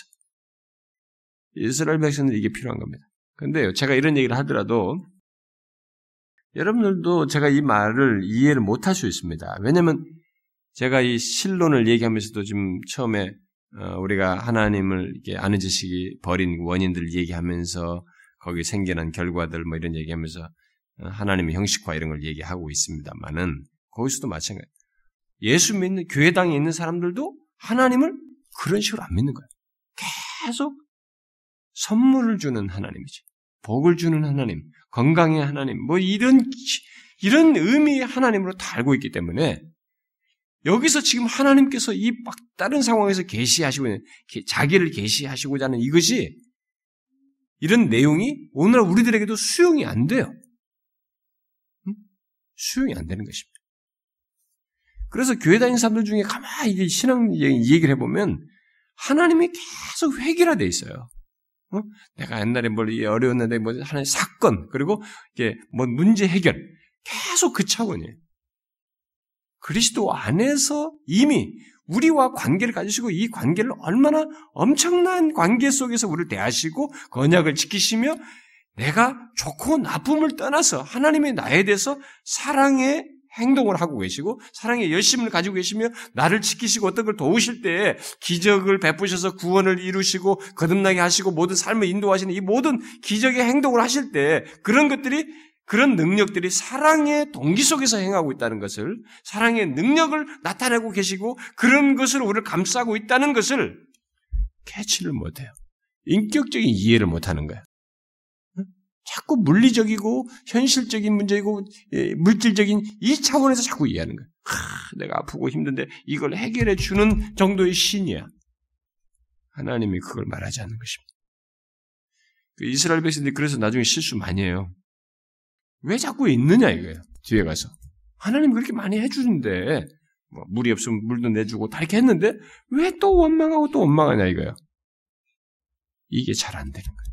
이스라엘 백성들 이게 필요한 겁니다. 근데요, 제가 이런 얘기를 하더라도 여러분들도 제가 이 말을 이해를 못할 수 있습니다. 왜냐면 제가 이 신론을 얘기하면서도 지금 처음에 어, 우리가 하나님을 이렇게 아는 지식이 버린 원인들 얘기하면서 거기 생겨난 결과들 뭐 이런 얘기하면서 어, 하나님의 형식화 이런 걸 얘기하고 있습니다만은 거기서도 마찬가지. 예수 믿는 교회당에 있는 사람들도 하나님을 그런 식으로 안 믿는 거예요. 계속 선물을 주는 하나님이지. 복을 주는 하나님, 건강의 하나님, 뭐 이런 이런 의미의 하나님으로 다 알고 있기 때문에 여기서 지금 하나님께서 이 막 다른 상황에서 계시하시고 있는 자기를 계시하시고자 하는 이것이 이런 내용이 오늘날 우리들에게도 수용이 안 돼요. 수용이 안 되는 것입니다. 그래서 교회 다니는 사람들 중에 가만히 신앙 얘기를 해보면 하나님이 계속 회귀라돼 있어요. 어? 내가 옛날에 뭘 어려웠는데 뭐 하나의 사건 그리고 이게 뭐 문제 해결 계속 그 차원이에요. 그리스도 안에서 이미 우리와 관계를 가지시고 이 관계를 얼마나 엄청난 관계 속에서 우리를 대하시고 건약을 지키시며 내가 좋고 나쁨을 떠나서 하나님의 나에 대해서 사랑의 행동을 하고 계시고 사랑의 열심을 가지고 계시며 나를 지키시고 어떤 걸 도우실 때 기적을 베푸셔서 구원을 이루시고 거듭나게 하시고 모든 삶을 인도하시는 이 모든 기적의 행동을 하실 때 그런 것들이 그런 능력들이 사랑의 동기 속에서 행하고 있다는 것을 사랑의 능력을 나타내고 계시고 그런 것을 우리를 감싸고 있다는 것을 캐치를 못해요. 인격적인 이해를 못하는 거야. 자꾸 물리적이고 현실적인 문제이고 예, 물질적인 이 차원에서 자꾸 이해하는 거야. 하, 내가 아프고 힘든데 이걸 해결해 주는 정도의 신이야. 하나님이 그걸 말하지 않는 것입니다. 그 이스라엘 백성들이 그래서 나중에 실수 많이 해요. 왜 자꾸 있느냐 이거예요. 뒤에 가서. 하나님 그렇게 많이 해주는데 뭐 물이 없으면 물도 내주고 다 이렇게 했는데 왜 또 원망하고 또 원망하냐 이거예요. 이게 잘 안 되는 거예요.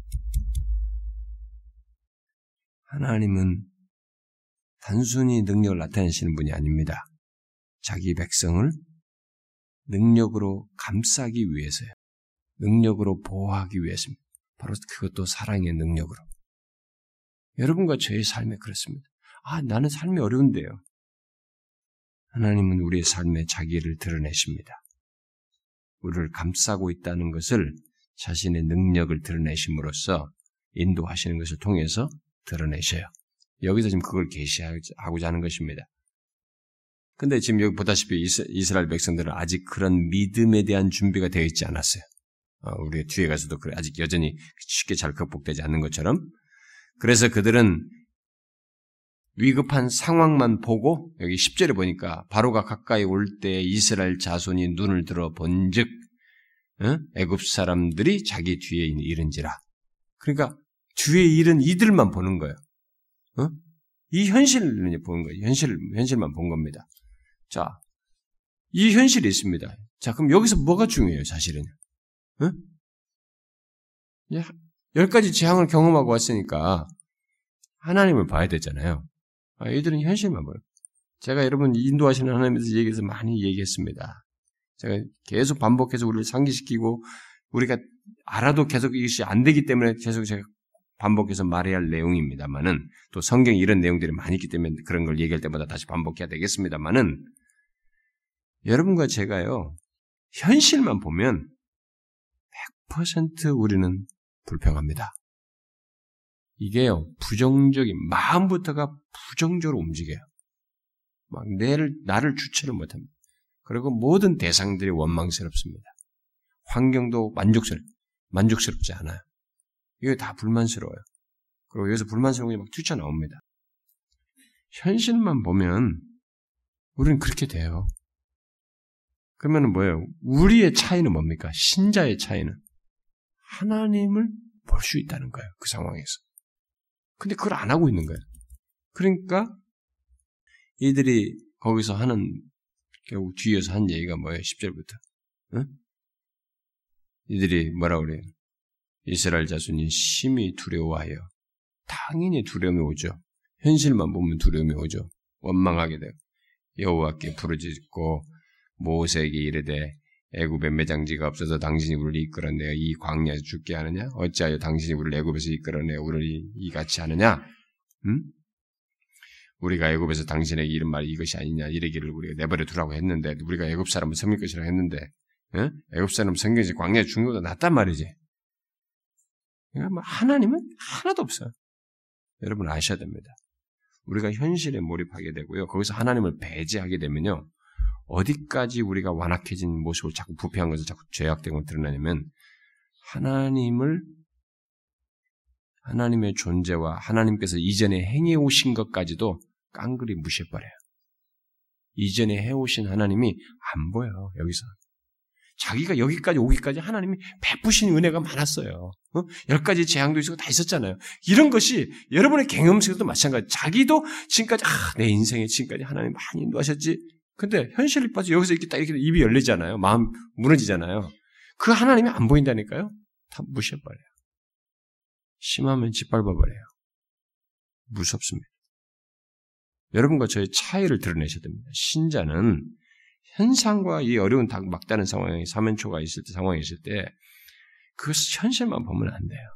하나님은 단순히 능력을 나타내시는 분이 아닙니다. 자기 백성을 능력으로 감싸기 위해서요. 능력으로 보호하기 위해서입니다. 바로 그것도 사랑의 능력으로. 여러분과 저의 삶에 그렇습니다. 아, 나는 삶이 어려운데요. 하나님은 우리의 삶에 자기를 드러내십니다. 우리를 감싸고 있다는 것을 자신의 능력을 드러내심으로써 인도하시는 것을 통해서 드러내셔요. 여기서 지금 그걸 계시하고자 하는 것입니다. 근데 지금 여기 보다시피 이스라엘 백성들은 아직 그런 믿음에 대한 준비가 되어 있지 않았어요. 어, 우리 뒤에 가서도 아직 여전히 쉽게 잘 극복되지 않는 것처럼. 그래서 그들은 위급한 상황만 보고 여기 10절에 보니까 바로가 가까이 올 때 이스라엘 자손이 눈을 들어 본즉 어? 애굽 사람들이 자기 뒤에 이른지라. 그러니까 뒤에 일은 이들만 보는 거예요. 어? 이 현실을 보는 거예요. 현실, 현실만 본 겁니다. 자, 이 현실이 있습니다. 자, 그럼 여기서 뭐가 중요해요, 사실은? 어? 열 가지 재앙을 경험하고 왔으니까 하나님을 봐야 되잖아요. 아, 이들은 현실만 보요. 제가 여러분 인도하시는 하나님에서 얘기해서 많이 얘기했습니다. 제가 계속 반복해서 우리를 상기시키고 우리가 알아도 계속 이것이 안 되기 때문에 계속 제가 반복해서 말해야 할 내용입니다만은 또 성경에 이런 내용들이 많이 있기 때문에 그런 걸 얘기할 때마다 다시 반복해야 되겠습니다만은 여러분과 제가요 현실만 보면 100% 우리는 불평합니다. 이게요 부정적인 마음부터가 부정적으로 움직여요. 막 내를 나를 주체를 못합니다. 그리고 모든 대상들이 원망스럽습니다. 환경도 만족스럽 만족스럽지 않아요. 이게 다 불만스러워요. 그리고 여기서 불만스러운 게 막 튀쳐나옵니다. 현실만 보면 우리는 그렇게 돼요. 그러면 뭐예요? 우리의 차이는 뭡니까? 신자의 차이는 하나님을 볼 수 있다는 거예요. 그 상황에서. 근데 그걸 안 하고 있는 거예요. 그러니까 이들이 거기서 하는 결국 뒤에서 한 얘기가 뭐예요? 10절부터. 응? 이들이 뭐라 그래요? 이스라엘 자손이 심히 두려워하여 당연히 두려움이 오죠. 현실만 보면 두려움이 오죠. 원망하게 돼요. 여호와께 부르짖고 모세에게 이르되 애굽에 매장지가 없어서 당신이 우리를 이끌어내어 이 광야에서 죽게 하느냐? 어찌하여 당신이 우리를 애굽에서 이끌어내어 우리를 이같이 하느냐? 음? 우리가 애굽에서 당신에게 이런 말이 이것이 아니냐 이러기를 우리가 내버려 두라고 했는데 우리가 애굽 사람을 섬길 것이라고 했는데 예? 애굽 사람 성경에서 광야에 죽는 것보다 낫단 말이지. 그러니까 뭐 하나님은 하나도 없어요. 여러분 아셔야 됩니다. 우리가 현실에 몰입하게 되고요. 거기서 하나님을 배제하게 되면요. 어디까지 우리가 완악해진 모습을 자꾸 부패한 것을 자꾸 죄악된 걸 드러내냐면 하나님을 하나님의 존재와 하나님께서 이전에 행해 오신 것까지도 깡그리 무시해버려요. 이전에 해오신 하나님이 안 보여 여기서 자기가 여기까지 오기까지 하나님이 베푸신 은혜가 많았어요. 어? 열 가지 재앙도 있었고 다 있었잖아요. 이런 것이 여러분의 경험 속에도 마찬가지. 자기도 지금까지 아, 내 인생에 지금까지 하나님 많이 인도하셨지. 근데 현실을 빠져 여기서 이렇게 딱 이렇게 입이 열리잖아요. 마음 무너지잖아요. 그 하나님이 안 보인다니까요. 다 무시해버려요. 심하면 짓밟아버려요. 무섭습니다. 여러분과 저의 차이를 드러내셔야 됩니다. 신자는 현상과 이 어려운 막다른 상황에 사면초가 있을 때 상황이 있을 때 그 현실만 보면 안 돼요.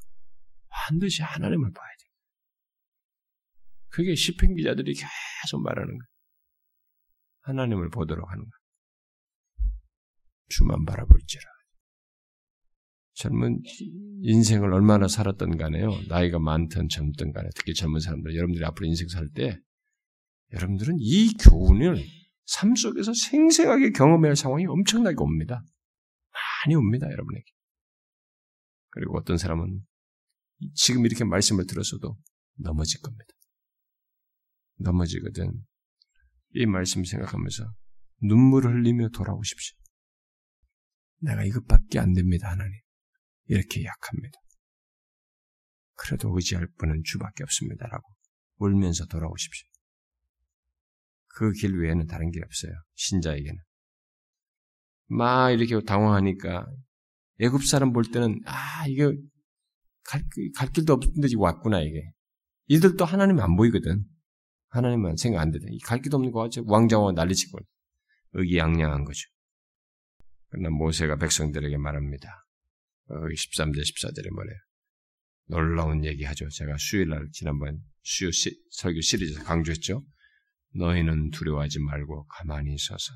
반드시 하나님을 봐야 돼요. 그게 시편 기자들이 계속 말하는 거예요. 하나님을 보도록 하는 거예요. 주만 바라볼지라. 젊은 인생을 얼마나 살았던 간에요. 나이가 많든 젊든 간에 특히 젊은 사람들 여러분들이 앞으로 인생 살 때 여러분들은 이 교훈을 삶 속에서 생생하게 경험해야 할 상황이 엄청나게 옵니다. 많이 옵니다, 여러분에게. 그리고 어떤 사람은 지금 이렇게 말씀을 들었어도 넘어질 겁니다. 넘어지거든. 이 말씀 생각하면서 눈물을 흘리며 돌아오십시오. 내가 이것밖에 안 됩니다, 하나님. 이렇게 약합니다. 그래도 의지할 분은 주밖에 없습니다라고 울면서 돌아오십시오. 그 길 외에는 다른 게 없어요. 신자에게는. 막 이렇게 당황하니까 애굽 사람 볼 때는 아 이게 갈, 갈 길도 없는데 왔구나 이게. 이들도 하나님 안 보이거든. 하나님만 생각 안 되다. 갈 길도 없는 거 같죠. 왕자와 난리치고 의기양양한 거죠. 그러나 모세가 백성들에게 말합니다. 어, 13절 14절에 뭐래요? 놀라운 얘기하죠. 제가 수요일날 지난번 수요 시, 설교 시리즈에서 강조했죠. 너희는 두려워하지 말고 가만히 있어서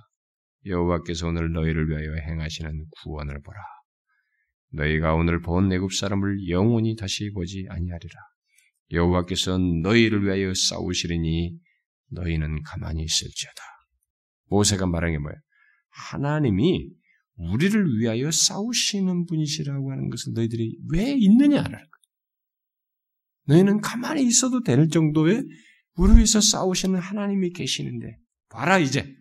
여호와께서 오늘 너희를 위하여 행하시는 구원을 보라. 너희가 오늘 본 애굽 사람을 영원히 다시 보지 아니하리라. 여호와께서 너희를 위하여 싸우시리니 너희는 가만히 있을지어다. 모세가 말한 게 뭐예요? 하나님이 우리를 위하여 싸우시는 분이시라고 하는 것을 너희들이 왜 있느냐라는 거예요. 너희는 가만히 있어도 될 정도의 우리 위해서 싸우시는 하나님이 계시는데 봐라 이제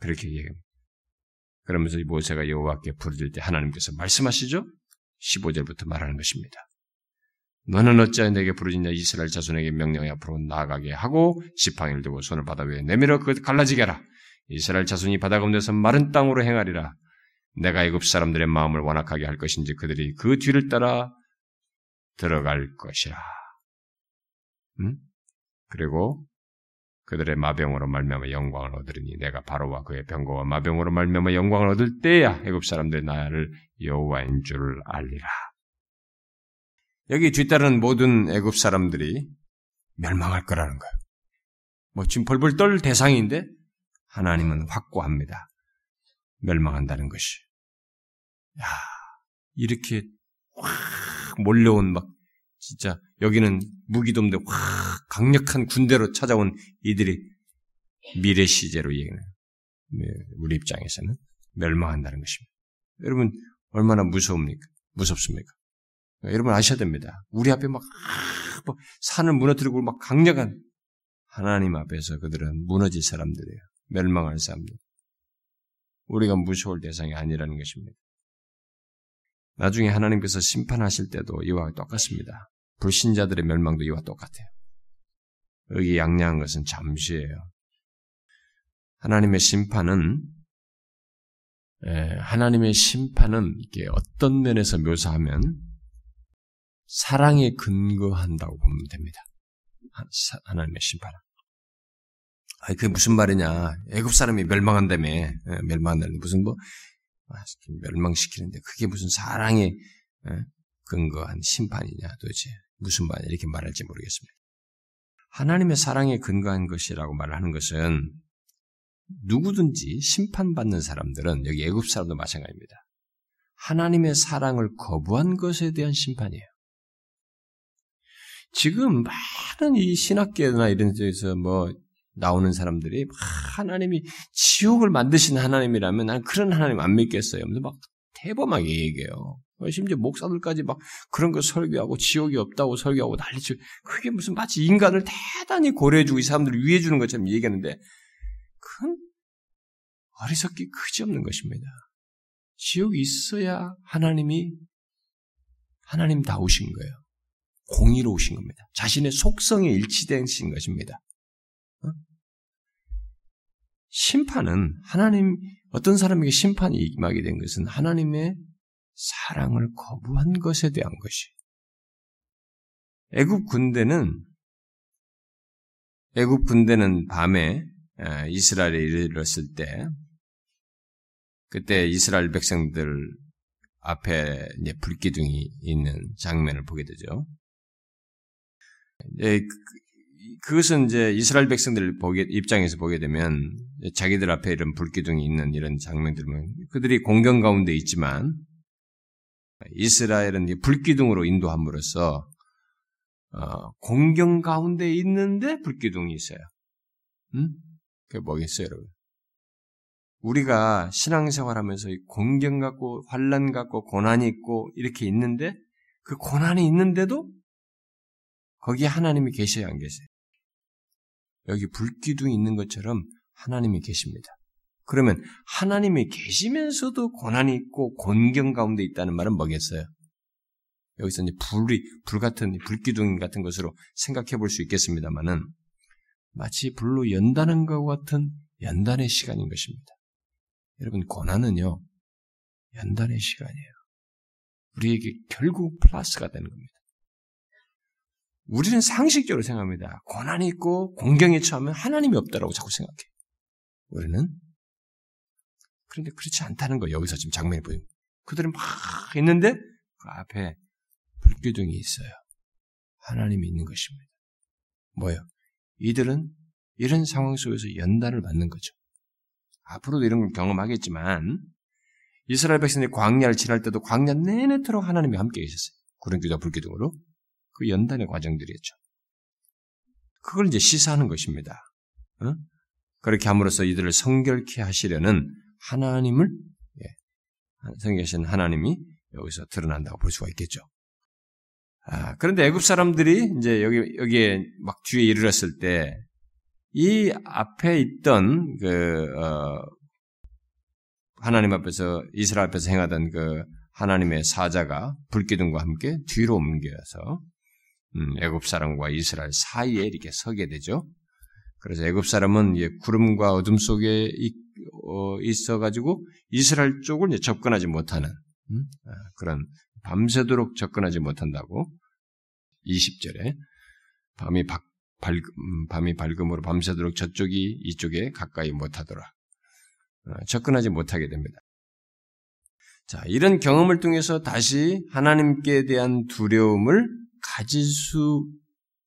그렇게 얘기합니다. 그러면서 모세가 여호와께 부르짖을 때 하나님께서 말씀하시죠. 15절부터 말하는 것입니다. 너는 어찌하여 내게 부르짖냐 이스라엘 자손에게 명령해 앞으로 나아가게 하고 지팡이를 들고 손을 바다 위에 내밀어 그 갈라지게 하라. 이스라엘 자손이 바다 가운데서 마른 땅으로 행하리라. 내가 애굽 사람들의 마음을 완악하게 할 것인지 그들이 그 뒤를 따라 들어갈 것이라. 응? 그리고 그들의 마병으로 말미암아 영광을 얻으리니 내가 바로와 그의 병거와 마병으로 말미암아 영광을 얻을 때야 애굽 사람들의 나를 여호와인 줄을 알리라. 여기 뒤따르는 모든 애굽 사람들이 멸망할 거라는 거예요. 뭐 지금 벌벌 떨 대상인데 하나님은 확고합니다. 멸망한다는 것이. 야, 이렇게 확 몰려온 막 진짜 여기는 무기도 없는데 확 강력한 군대로 찾아온 이들이 미래 시제로 얘기해요. 네, 우리 입장에서는 멸망한다는 것입니다. 여러분 얼마나 무서웁니까? 무섭습니까? 여러분 아셔야 됩니다. 우리 앞에 막, 막 산을 무너뜨리고 막 강력한 하나님 앞에서 그들은 무너질 사람들이에요. 멸망할 사람들. 우리가 무서울 대상이 아니라는 것입니다. 나중에 하나님께서 심판하실 때도 이와 똑같습니다. 불신자들의 멸망도 이와 똑같아요. 여기 양양한 것은 잠시예요. 하나님의 심판은 하나님의 심판은 어떤 면에서 묘사하면 사랑에 근거한다고 보면 됩니다. 하나님의 심판은. 아니 그게 무슨 말이냐? 애굽 사람이 멸망한다며 멸망한다는 무슨 뭐 멸망시키는데 그게 무슨 사랑에 근거한 심판이냐 도대체 무슨 말이냐 이렇게 말할지 모르겠습니다. 하나님의 사랑에 근거한 것이라고 말하는 것은 누구든지 심판받는 사람들은 여기 애굽 사람도 마찬가지입니다. 하나님의 사랑을 거부한 것에 대한 심판이에요. 지금 많은 이 신학계나 이런 데서 뭐 나오는 사람들이 하나님이 지옥을 만드신 하나님이라면 난 그런 하나님 안 믿겠어요. 막 대범하게 얘기해요. 심지어 목사들까지 막 그런 거 설교하고 지옥이 없다고 설교하고 난리치고 그게 무슨 마치 인간을 대단히 고려해주고 이 사람들을 위해주는 것처럼 얘기하는데 큰 어리석기 그지없는 것입니다. 지옥이 있어야 하나님이 하나님 다우신 거예요. 공의로우신 겁니다. 자신의 속성에 일치되신 것입니다. 어? 심판은 하나님 어떤 사람에게 심판이 임하게 된 것은 하나님의 사랑을 거부한 것에 대한 것이. 애굽 군대는 애굽 군대는 밤에 이스라엘에 이르렀을 때 그때 이스라엘 백성들 앞에 불기둥이 있는 장면을 보게 되죠. 그, 그것은 이제 이스라엘 백성들 보게, 입장에서 보게 되면 자기들 앞에 이런 불기둥이 있는 이런 장면들은 그들이 공경 가운데 있지만 이스라엘은 불기둥으로 인도함으로써 어, 공경 가운데 있는데 불기둥이 있어요. 음? 그게 뭐겠어요, 여러분? 우리가 신앙생활하면서 공경 갖고 환란 갖고 고난이 있고 이렇게 있는데 그 고난이 있는데도 거기에 하나님이 계셔야 안 계세요. 여기 불기둥이 있는 것처럼 하나님이 계십니다. 그러면 하나님이 계시면서도 고난이 있고 곤경 가운데 있다는 말은 뭐겠어요? 여기서 이제 불이 불 같은 불기둥 같은 것으로 생각해 볼 수 있겠습니다만은 마치 불로 연다는 것과 같은 연단의 시간인 것입니다. 여러분 고난은요 연단의 시간이에요. 우리에게 결국 플러스가 되는 겁니다. 우리는 상식적으로 생각합니다. 고난이 있고 공경에 처하면 하나님이 없다라고 자꾸 생각해. 우리는 그런데 그렇지 않다는 거 여기서 지금 장면이 보여요. 그들은 막 있는데 그 앞에 불기둥이 있어요. 하나님이 있는 것입니다. 뭐요? 이들은 이런 상황 속에서 연단을 받는 거죠. 앞으로도 이런 걸 경험하겠지만 이스라엘 백성들이 광야를 지날 때도 광야 내내토록 하나님이 함께 계셨어요. 구름기도 불기둥으로 그 연단의 과정들이었죠. 그걸 이제 시사하는 것입니다. 어? 그렇게 함으로써 이들을 성결케 하시려는 하나님을 예, 성계신 하나님이 여기서 드러난다고 볼 수가 있겠죠. 아, 그런데 애굽 사람들이 이제 여기 여기에 막 뒤에 이르렀을 때 이 앞에 있던 그 어, 하나님 앞에서 이스라엘 앞에서 행하던 그 하나님의 사자가 불기둥과 함께 뒤로 옮겨서 음, 애굽 사람과 이스라엘 사이에 이렇게 서게 되죠. 그래서 애굽 사람은 구름과 어둠 속에 어, 있어가지고 이스라엘 쪽을 접근하지 못하는 음? 아, 그런 밤새도록 접근하지 못한다고 20절에 밤이 박, 밝, 음, 밤이 밝음으로 밤새도록 저쪽이 이쪽에 가까이 못하더라. 어, 접근하지 못하게 됩니다. 자, 이런 경험을 통해서 다시 하나님께 대한 두려움을 가질 수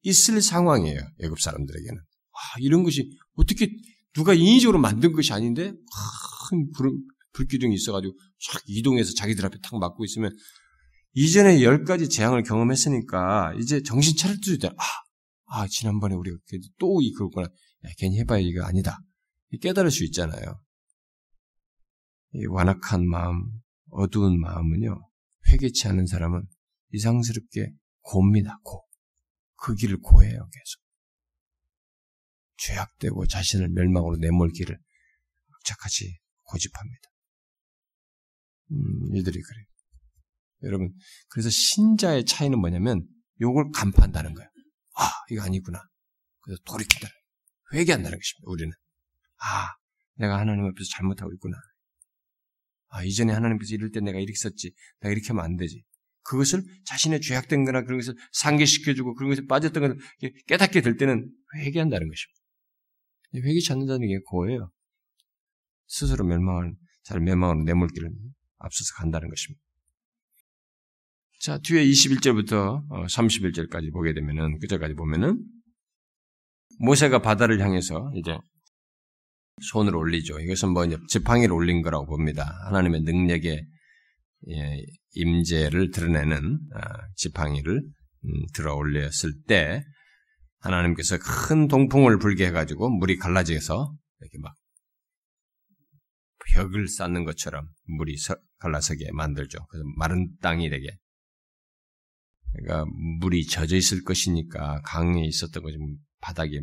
있을 상황이에요. 애굽 사람들에게는. 와, 이런 것이 어떻게 누가 인위적으로 만든 것이 아닌데 큰 불, 불기둥이 있어가지고 쫙 이동해서 자기들 앞에 탁 맞고 있으면 이전에 열 가지 재앙을 경험했으니까 이제 정신 차릴 수 있다. 아, 아 지난번에 우리가 또이 그거구나. 야, 괜히 해봐야 이거 아니다. 깨달을 수 있잖아요. 이 완악한 마음, 어두운 마음은요 회개치 않은 사람은 이상스럽게 곱니다. 고. 그 길을 고해요 계속. 죄악되고 자신을 멸망으로 내몰 기를 착같이 고집합니다. 음, 이들이 그래요. 여러분, 그래서 신자의 차이는 뭐냐면 요걸 간파한다는 거예요. 아, 이거 아니구나. 그래서 돌이킨다. 회개한다는 것입니다. 우리는. 아, 내가 하나님 앞에서 잘못하고 있구나. 아, 이전에 하나님께서 이럴 때 내가 이렇게 썼지. 내가 이렇게 하면 안 되지. 그것을 자신의 죄악된 거나 그런 것을 상기시켜주고 그런 것에 빠졌던 것을 깨닫게 될 때는 회개한다는 것입니다. 회개치 않는다는 게 그거예요. 스스로 멸망을 잘 멸망으로 내몰기를 앞서서 간다는 것입니다. 자, 뒤에 21절부터 31절까지 어, 보게 되면은, 그저까지 보면은, 모세가 바다를 향해서 이제 손을 올리죠. 이것은 뭐 이제 지팡이를 올린 거라고 봅니다. 하나님의 능력의 예, 임재를 드러내는 아, 지팡이를 음, 들어 올렸을 때 하나님께서 큰 동풍을 불게 해가지고 물이 갈라져서 이렇게 막 벽을 쌓는 것처럼 물이 갈라서게 만들죠. 그래서 마른 땅이 되게. 그러니까 물이 젖어 있을 것이니까 강에 있었던 것이 바닥에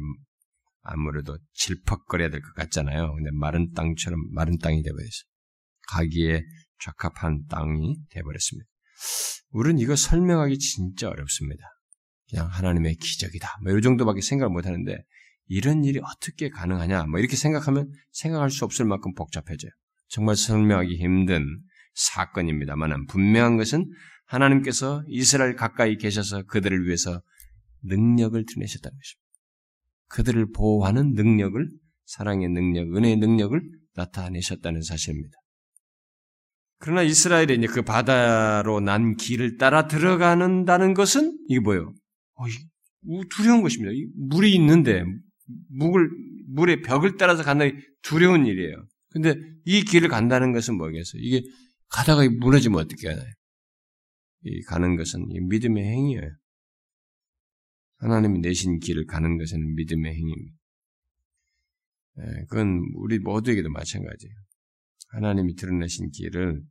아무래도 질퍽거려야 될 것 같잖아요. 근데 마른 땅처럼 마른 땅이 되어버렸어요. 가기에 적합한 땅이 되어버렸습니다. 우리는 이거 설명하기 진짜 어렵습니다. 그냥 하나님의 기적이다. 뭐이 정도밖에 생각을 못 하는데 이런 일이 어떻게 가능하냐? 뭐 이렇게 생각하면 생각할 수 없을 만큼 복잡해져요. 정말 설명하기 힘든 사건입니다만 분명한 것은 하나님께서 이스라엘 가까이 계셔서 그들을 위해서 능력을 드러내셨다는 것입니다. 그들을 보호하는 능력을 사랑의 능력, 은혜의 능력을 나타내셨다는 사실입니다. 그러나 이스라엘이 이제 그 바다로 난 길을 따라 들어가는다는 것은 이게 뭐예요? 어, 두려운 것입니다. 물이 있는데 물을 물의 벽을 따라서 간다는 두려운 일이에요. 근데 이 길을 간다는 것은 뭐겠어요? 이게 가다가 무너지면 어떻게 하나요? 이 가는 것은 믿음의 행위예요. 하나님이 내신 길을 가는 것은 믿음의 행위입니다. 예, 그건 우리 모두에게도 마찬가지예요. 하나님이 드러내신 길을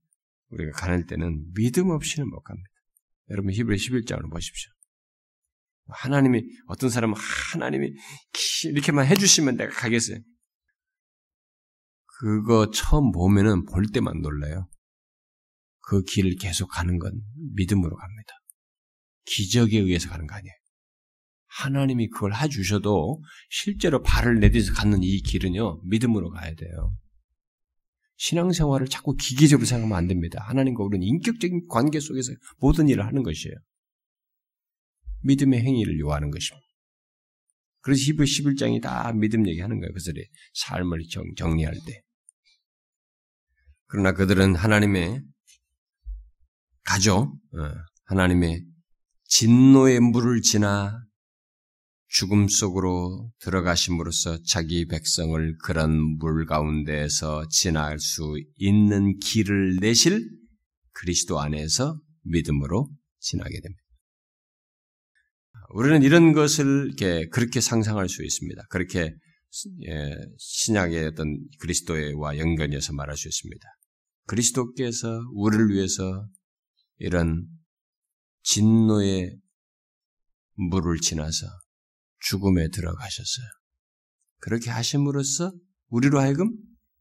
우리가 가는 때는 믿음 없이는 못 갑니다. 여러분 히브리 11장을 보십시오. 하나님이 어떤 사람은 하나님이 이렇게만 해주시면 내가 가겠어요. 그거 처음 보면은 볼 때만 놀라요. 그 길을 계속 가는 건 믿음으로 갑니다. 기적에 의해서 가는 거 아니에요. 하나님이 그걸 해주셔도 실제로 발을 내딛어서 갖는 이 길은요, 믿음으로 가야 돼요. 신앙생활을 자꾸 기계적으로 생각하면 안 됩니다. 하나님과 우리는 인격적인 관계 속에서 모든 일을 하는 것이에요. 믿음의 행위를 요하는 것입니다. 그래서 히브 11장이 다 믿음 얘기하는 거예요. 그들의 삶을 정, 리할 때. 그러나 그들은 하나님의 가죠. 어, 하나님의 진노의 물을 지나 죽음 속으로 들어가심으로써 자기 백성을 그런 물 가운데에서 지날 수 있는 길을 내실 그리스도 안에서 믿음으로 지나게 됩니다. 우리는 이런 것을 이렇게 그렇게 상상할 수 있습니다. 그렇게 예, 신약의 어떤 그리스도와 연관해서 말할 수 있습니다. 그리스도께서 우리를 위해서 이런 진노의 물을 지나서 죽음에 들어가셨어요. 그렇게 하심으로써 우리로 하여금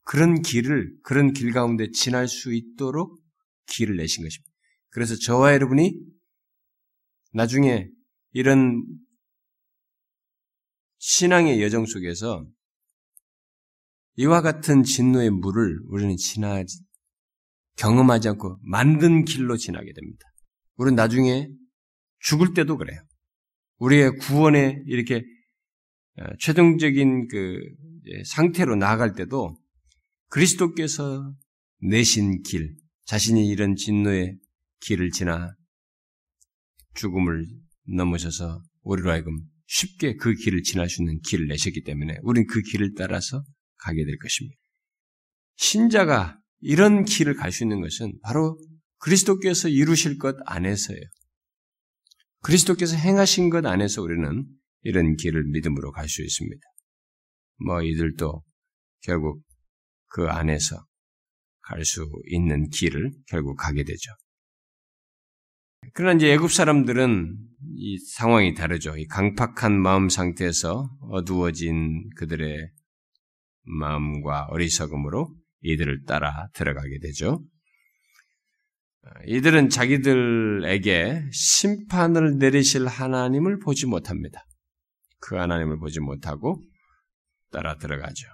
그런 길을, 그런 길 가운데 지날 수 있도록 길을 내신 것입니다. 그래서 저와 여러분이 나중에 이런 신앙의 여정 속에서 이와 같은 진노의 물을 우리는 지나지, 경험하지 않고 만든 길로 지나게 됩니다. 우리는 나중에 죽을 때도 그래요. 우리의 구원에 이렇게 어, 최종적인 그 상태로 나아갈 때도 그리스도께서 내신 길, 자신이 이런 진노의 길을 지나 죽음을 넘으셔서 우리로 하여금 쉽게 그 길을 지날 수 있는 길을 내셨기 때문에 우리는 그 길을 따라서 가게 될 것입니다. 신자가 이런 길을 갈 수 있는 것은 바로 그리스도께서 이루실 것 안에서예요. 그리스도께서 행하신 것 안에서 우리는 이런 길을 믿음으로 갈 수 있습니다. 뭐 이들도 결국 그 안에서 갈 수 있는 길을 결국 가게 되죠. 그러나 이제 애굽 사람들은 이 상황이 다르죠. 이 강팍한 마음 상태에서 어두워진 그들의 마음과 어리석음으로 이들을 따라 들어가게 되죠. 이들은 자기들에게 심판을 내리실 하나님을 보지 못합니다. 그 하나님을 보지 못하고 따라 들어가죠.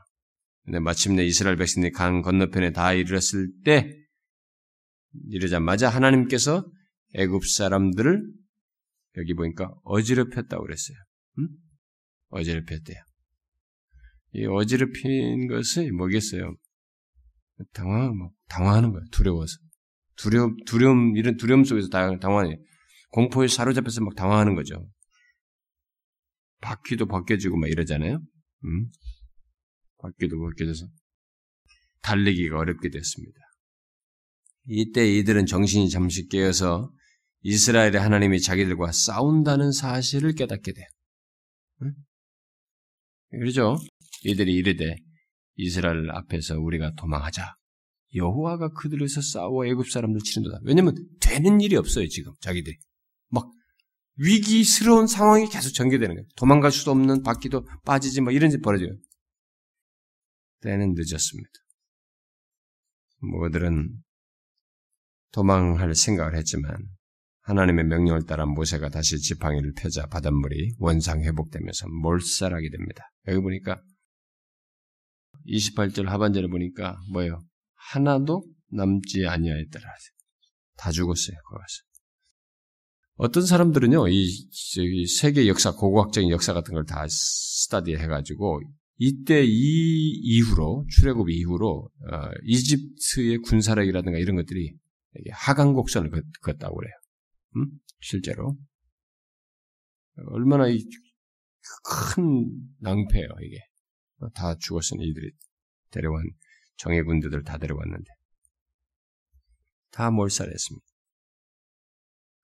근데 마침내 이스라엘 백성이 강 건너편에 다 이르렀을 때 이르자마자 하나님께서 애굽 사람들을 여기 보니까 어지럽혔다고 그랬어요. 음? 어지럽혔대요. 이 어지럽힌 것이 뭐겠어요? 당황, 뭐, 당황하는 거예요. 두려워서. 두려움, 두려움, 이런 두려움 속에서 당황해. 공포에 사로잡혀서 막 당황하는 거죠. 바퀴도 벗겨지고 막 이러잖아요. 음? 바퀴도 벗겨져서 달리기가 어렵게 됐습니다. 이때 이들은 정신이 잠시 깨어서 이스라엘의 하나님이 자기들과 싸운다는 사실을 깨닫게 돼. 응? 그러죠? 이들이 이르되 이스라엘 앞에서 우리가 도망하자. 여호와가 그들에서 싸워 애굽 사람들 치는도다. 왜냐면 되는 일이 없어요 지금 자기들이 막 위기스러운 상황이 계속 전개되는 거예요. 도망갈 수도 없는 바퀴도 빠지지 뭐 이런 짓 벌어져요. 때는 늦었습니다. 모들은 도망할 생각을 했지만 하나님의 명령을 따라 모세가 다시 지팡이를 펴자 바닷물이 원상 회복되면서 몰살하게 됩니다. 여기 보니까 28절 하반절에 보니까 뭐예요? 하나도 남지 아니하였더라. 다 죽었어요. 거기서. 어떤 사람들은요, 이, 세계 역사, 고고학적인 역사 같은 걸 다 스타디 해가지고, 이때 이 이후로, 출애굽 이후로, 어, 이집트의 군사력이라든가 이런 것들이 하강 곡선을 걷다고 그래요. 음? 실제로. 얼마나 큰 낭패예요, 이게. 다 죽었으니 이들이 데려간 정예 군대들 다 데려왔는데. 다 몰살했습니다.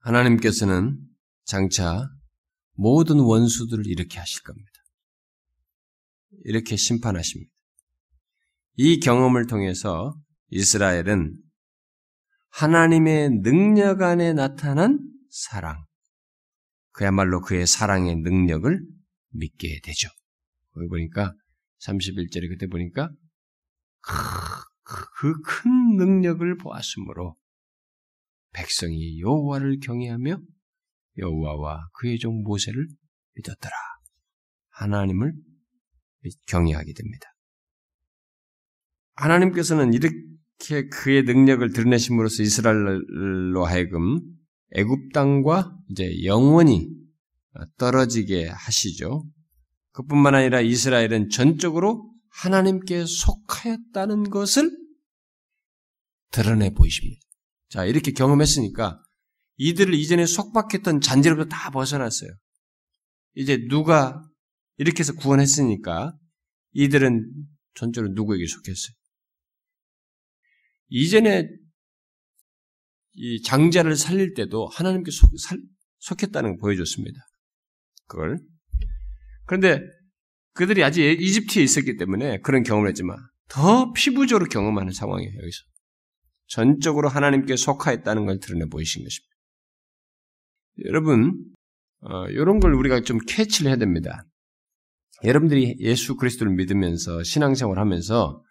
하나님께서는 장차 모든 원수들을 이렇게 하실 겁니다. 이렇게 심판하십니다. 이 경험을 통해서 이스라엘은 하나님의 능력 안에 나타난 사랑, 그야말로 그의 사랑의 능력을 믿게 되죠. 거기 보니까 31절에 그때 보니까 그 큰 능력을 보았으므로 백성이 여호와를 경외하며 여호와와 그의 종 모세를 믿었더라. 하나님을 경외하게 됩니다. 하나님께서는 이렇게 그의 능력을 드러내심으로써 이스라엘로 하여금 애굽 땅과 이제 영원히 떨어지게 하시죠. 그뿐만 아니라 이스라엘은 전적으로 하나님께 속하였다는 것을 드러내 보이십니다. 자, 이렇게 경험했으니까 이들을 이전에 속박했던 잔재로부터 다 벗어났어요. 이제 누가 이렇게 해서 구원했으니까 이들은 전적으로 누구에게 속했어요? 이전에 이 장자를 살릴 때도 하나님께 속, 살, 속했다는 걸 보여줬습니다. 그걸. 그런데 그들이 아직 이집트에 있었기 때문에 그런 경험을 했지만 더 피부적으로 경험하는 상황이에요, 여기서. 전적으로 하나님께 속하였다는 걸 드러내 보이신 것입니다. 여러분, 어, 이런 걸 우리가 좀 캐치를 해야 됩니다. 여러분들이 예수 그리스도를 믿으면서 신앙생활 하면서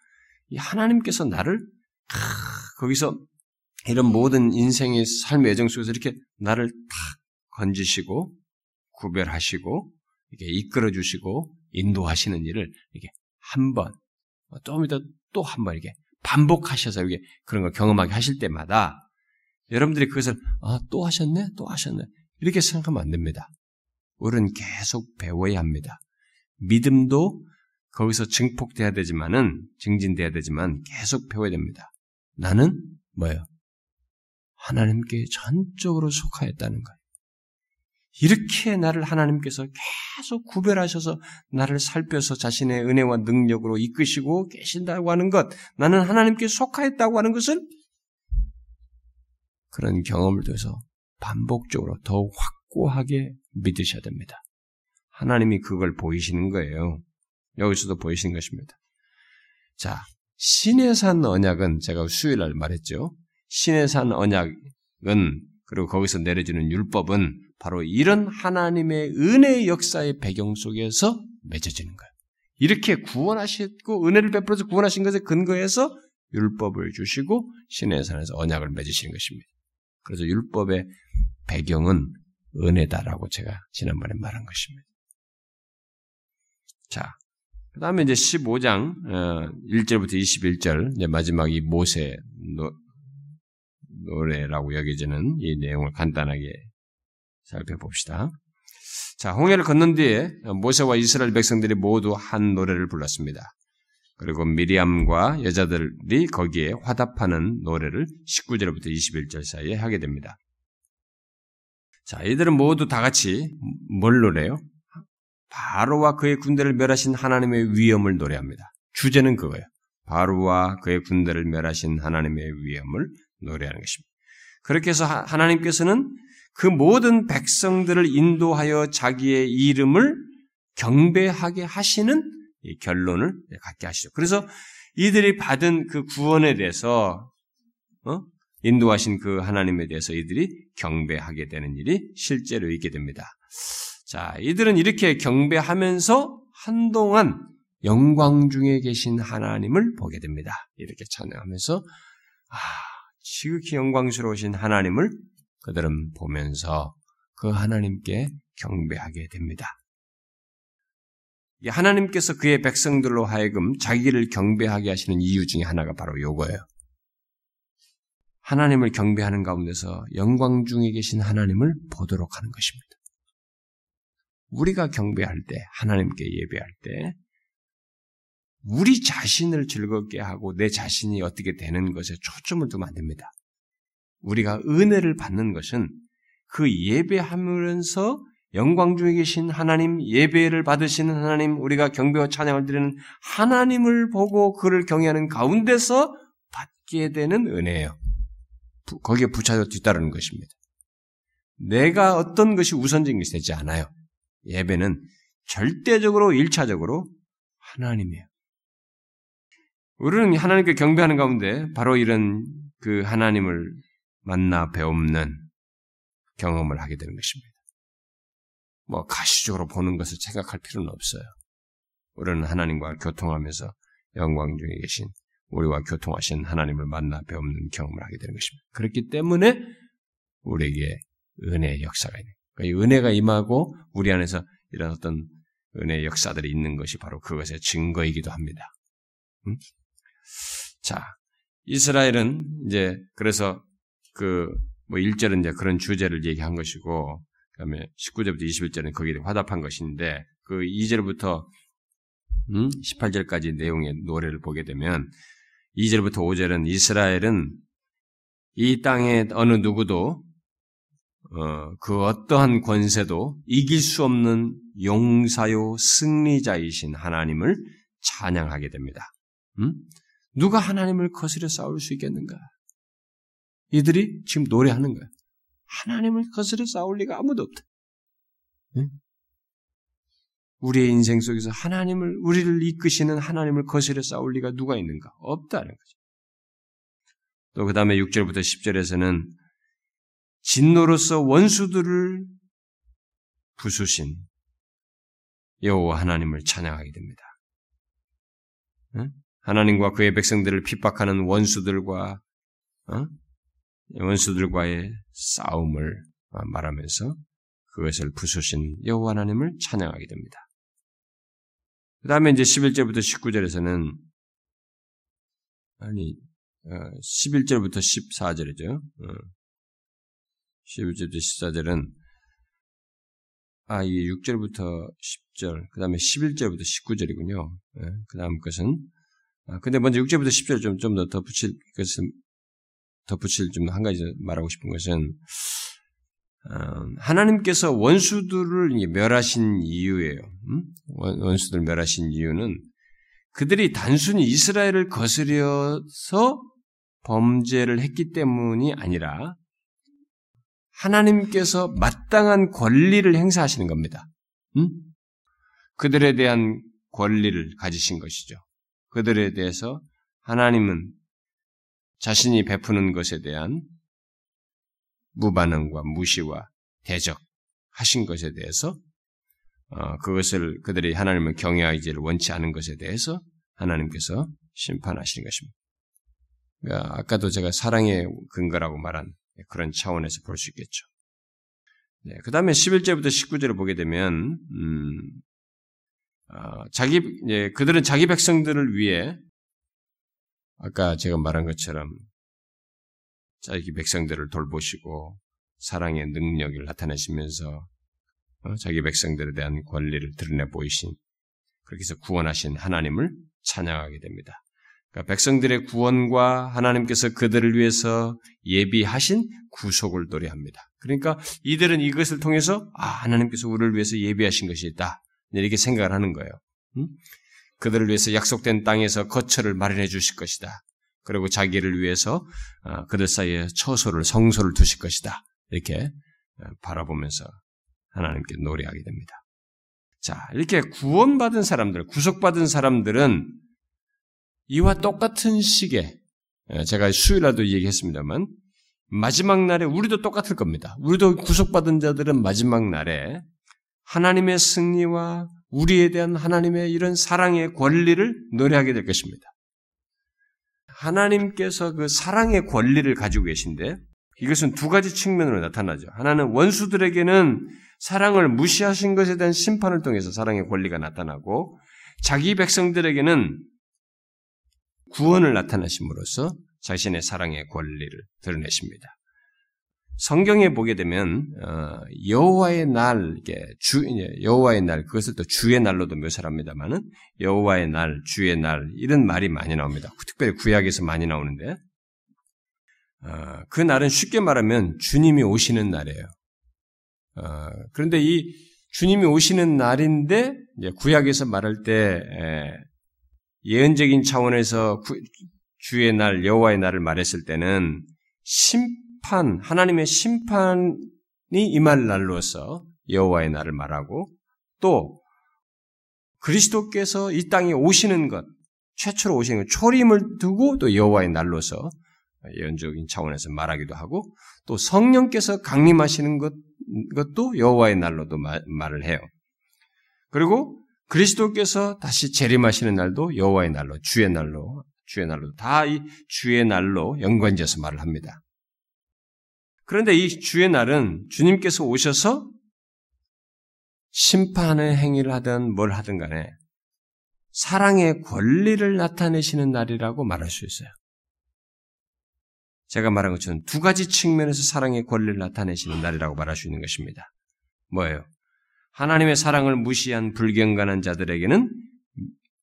하나님께서 나를 아, 거기서 이런 모든 인생의 삶의 예정 속에서 이렇게 나를 탁 건지시고 구별하시고 이렇게 이끌어 주시고 인도하시는 일을 이게 한 번, 좀 이따 또 한 번 이렇게 반복하셔서 이게 그런 걸 경험하게 하실 때마다 여러분들이 그것을 아, 또 하셨네, 또 하셨네 이렇게 생각하면 안 됩니다. 우리는 계속 배워야 합니다. 믿음도 거기서 증폭돼야 되지만은 증진돼야 되지만 계속 배워야 됩니다. 나는 뭐예요? 하나님께 전적으로 속하였다는 거예요. 이렇게 나를 하나님께서 계속 구별하셔서 나를 살펴서 자신의 은혜와 능력으로 이끄시고 계신다고 하는 것, 나는 하나님께 속하였다고 하는 것을 그런 경험을 통해서 반복적으로 더욱 확고하게 믿으셔야 됩니다. 하나님이 그걸 보이시는 거예요. 여기서도 보이시는 것입니다. 자, 신의 산 언약은 제가 수요일 날 말했죠. 신의 산 언약은 그리고 거기서 내려지는 율법은 바로 이런 하나님의 은혜의 역사의 배경 속에서 맺어지는 거예요. 이렇게 구원하셨고 은혜를 베풀어서 구원하신 것에 근거해서 율법을 주시고 신의 산에서 언약을 맺으시는 것입니다. 그래서 율법의 배경은 은혜다라고 제가 지난번에 말한 것입니다. 자, 그 다음에 이제 15장, 1절부터 어, 21절, 이제 마지막 이 모세 노래라고 여겨지는 이 내용을 간단하게 살펴봅시다. 자, 홍해를 건넌 뒤에 모세와 이스라엘 백성들이 모두 한 노래를 불렀습니다. 그리고 미리암과 여자들이 거기에 화답하는 노래를 19절부터 21절 사이에 하게 됩니다. 자, 이들은 모두 다 같이 뭘 노래요? 바로와 그의 군대를 멸하신 하나님의 위엄을 노래합니다. 주제는 그거예요. 바로와 그의 군대를 멸하신 하나님의 위엄을 노래하는 것입니다. 그렇게 해서 하나님께서는 그 모든 백성들을 인도하여 자기의 이름을 경배하게 하시는 결론을 갖게 하시죠. 그래서 이들이 받은 그 구원에 대해서 어? 인도하신 그 하나님에 대해서 이들이 경배하게 되는 일이 실제로 있게 됩니다. 자, 이들은 이렇게 경배하면서 한동안 영광 중에 계신 하나님을 보게 됩니다. 이렇게 찬양하면서 아, 지극히 영광스러우신 하나님을 그들은 보면서 그 하나님께 경배하게 됩니다. 하나님께서 그의 백성들로 하여금 자기를 경배하게 하시는 이유 중에 하나가 바로 요거예요. 하나님을 경배하는 가운데서 영광 중에 계신 하나님을 보도록 하는 것입니다. 우리가 경배할 때, 하나님께 예배할 때, 우리 자신을 즐겁게 하고 내 자신이 어떻게 되는 것에 초점을 두면 안 됩니다. 우리가 은혜를 받는 것은 그 예배하면서 영광 중에 계신 하나님, 예배를 받으시는 하나님, 우리가 경배와 찬양을 드리는 하나님을 보고 그를 경외하는 가운데서 받게 되는 은혜예요. 거기에 부차져 뒤따르는 것입니다. 내가 어떤 것이 우선적인 것이 되지 않아요. 예배는 절대적으로 일차적으로 하나님이에요. 우리는 하나님께 경배하는 가운데 바로 이런 그 하나님을 만나 배움는 경험을 하게 되는 것입니다. 뭐 가시적으로 보는 것을 생각할 필요는 없어요. 우리는 하나님과 교통하면서 영광 중에 계신 우리와 교통하신 하나님을 만나 배우는 경험을 하게 되는 것입니다. 그렇기 때문에 우리에게 은혜의 역사가 있는 거예요. 은혜가 임하고 우리 안에서 이런 어떤 은혜의 역사들이 있는 것이 바로 그것의 증거이기도 합니다. 음? 자, 이스라엘은 이제 그래서 그 뭐 1절은 이제 그런 주제를 얘기한 것이고 그다음에 19절부터 21절은 거기에 화답한 것인데 그 2절부터 음? 18절까지 내용의 노래를 보게 되면 2절부터 5절은 이스라엘은 이 땅의 어느 누구도 어, 그 어떠한 권세도 이길 수 없는 용사요 승리자이신 하나님을 찬양하게 됩니다. 음? 누가 하나님을 거스려 싸울 수 있겠는가? 이들이 지금 노래하는 거야. 하나님을 거스려 싸울 리가 아무도 없다. 응? 우리의 인생 속에서 하나님을, 우리를 이끄시는 하나님을 거스려 싸울 리가 누가 있는가? 없다는 거죠. 또 그 다음에 6절부터 10절에서는 진노로서 원수들을 부수신 여호와 하나님을 찬양하게 됩니다. 응? 하나님과 그의 백성들을 핍박하는 원수들과 어? 원수들과의 싸움을 말하면서 그것을 부수신 여호와 하나님을 찬양하게 됩니다. 그 다음에 이제 11절부터 19절에서는 아니 11절부터 어, 14절이죠. 11절부터 14절은 아, 이게 6절부터 10절, 그 다음에 11절부터 19절이군요. 그 다음 것은 아, 근데 먼저 6절부터 10절 좀, 좀 더 덧붙일 것은, 덧붙일 좀 한 가지 말하고 싶은 것은, 어, 하나님께서 원수들을 멸하신 이유예요. 음? 원수들 멸하신 이유는 그들이 단순히 이스라엘을 거스려서 범죄를 했기 때문이 아니라 하나님께서 마땅한 권리를 행사하시는 겁니다. 음? 그들에 대한 권리를 가지신 것이죠. 그들에 대해서 하나님은 자신이 베푸는 것에 대한 무반응과 무시와 대적하신 것에 대해서 어, 그것을 그들이 하나님을 경외하기를 원치 않은 것에 대해서 하나님께서 심판하시는 것입니다. 그러니까 아까도 제가 사랑의 근거라고 말한 그런 차원에서 볼 수 있겠죠. 네, 그 다음에 11절부터 19절을 보게 되면 음, 어, 자기 예, 그들은 자기 백성들을 위해 아까 제가 말한 것처럼 자기 백성들을 돌보시고 사랑의 능력을 나타내시면서 어, 자기 백성들에 대한 권리를 드러내 보이신 그렇게 해서 구원하신 하나님을 찬양하게 됩니다. 그러니까 백성들의 구원과 하나님께서 그들을 위해서 예비하신 구속을 노래합니다. 그러니까 이들은 이것을 통해서 아 하나님께서 우리를 위해서 예비하신 것이 있다 이렇게 생각을 하는 거예요. 음? 그들을 위해서 약속된 땅에서 거처를 마련해 주실 것이다. 그리고 자기를 위해서 아, 그들 사이에 처소를 성소를 두실 것이다. 이렇게 아, 바라보면서 하나님께 노래하게 됩니다. 자, 이렇게 구원받은 사람들, 구속받은 사람들은 이와 똑같은 시기에 예, 제가 수요일날도 얘기했습니다만 마지막 날에 우리도 똑같을 겁니다. 우리도 구속받은 자들은 마지막 날에 하나님의 승리와 우리에 대한 하나님의 이런 사랑의 권리를 노래하게 될 것입니다. 하나님께서 그 사랑의 권리를 가지고 계신데 이것은 두 가지 측면으로 나타나죠. 하나는 원수들에게는 사랑을 무시하신 것에 대한 심판을 통해서 사랑의 권리가 나타나고 자기 백성들에게는 구원을 나타내심으로써 자신의 사랑의 권리를 드러내십니다. 성경에 보게 되면 어, 여호와의 날, 주 여호와의 날 그것을 또 주의 날로도 묘사합니다만은 여호와의 날, 주의 날 이런 말이 많이 나옵니다. 특별히 구약에서 많이 나오는데 어, 그 날은 쉽게 말하면 주님이 오시는 날이에요. 어, 그런데 이 주님이 오시는 날인데 구약에서 말할 때 예언적인 차원에서 주의 날, 여호와의 날을 말했을 때는 심 판, 하나님의 심판이 임할 날로서 여호와의 날을 말하고 또 그리스도께서 이 땅에 오시는 것, 최초로 오시는 것, 초림을 두고 또 여호와의 날로서 예언적인 차원에서 말하기도 하고 또 성령께서 강림하시는 것, 것도 여호와의 날로도 말을 해요. 그리고 그리스도께서 다시 재림하시는 날도 여호와의 날로, 주의 날로, 주의 날로 다 이 주의 날로 연관지어서 말을 합니다. 그런데 이 주의 날은 주님께서 오셔서 심판의 행위를 하든 뭘 하든 간에 사랑의 권리를 나타내시는 날이라고 말할 수 있어요. 제가 말한 것처럼 두 가지 측면에서 사랑의 권리를 나타내시는 날이라고 말할 수 있는 것입니다. 뭐예요? 하나님의 사랑을 무시한 불경간한 자들에게는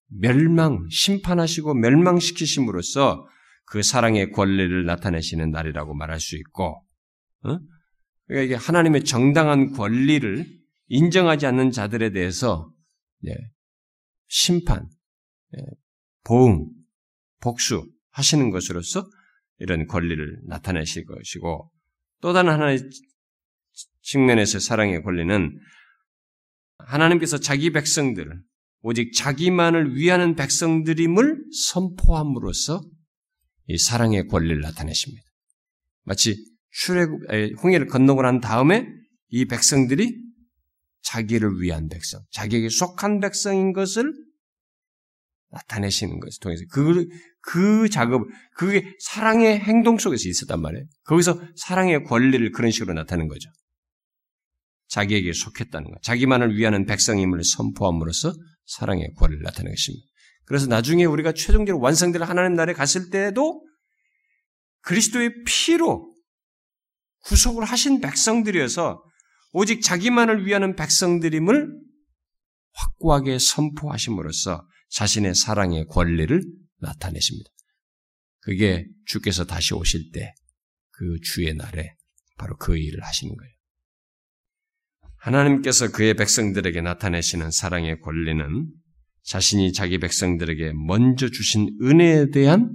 멸망, 심판하시고 멸망시키심으로써 그 사랑의 권리를 나타내시는 날이라고 말할 수 있고, 어? 그러니까 이게 하나님의 정당한 권리를 인정하지 않는 자들에 대해서 예, 심판, 예, 보응, 복수 하시는 것으로서 이런 권리를 나타내실 것이고 또 다른 하나의 측면에서 사랑의 권리는 하나님께서 자기 백성들을 오직 자기만을 위하는 백성들임을 선포함으로써 이 사랑의 권리를 나타내십니다. 마치 출애굽 홍해를 건너고 난 다음에 이 백성들이 자기를 위한 백성, 자기에게 속한 백성인 것을 나타내시는 것을 통해서 그, 그 작업, 그게 사랑의 행동 속에서 있었단 말이에요. 거기서 사랑의 권리를 그런 식으로 나타내는 거죠. 자기에게 속했다는 것, 자기만을 위하는 백성임을 선포함으로써 사랑의 권리를 나타내는 것입니다. 그래서 나중에 우리가 최종적으로 완성될 하나님 나라에 갔을 때에도 그리스도의 피로 구속을 하신 백성들이어서 오직 자기만을 위하는 백성들임을 확고하게 선포하심으로써 자신의 사랑의 권리를 나타내십니다. 그게 주께서 다시 오실 때 그 주의 날에 바로 그 일을 하시는 거예요. 하나님께서 그의 백성들에게 나타내시는 사랑의 권리는 자신이 자기 백성들에게 먼저 주신 은혜에 대한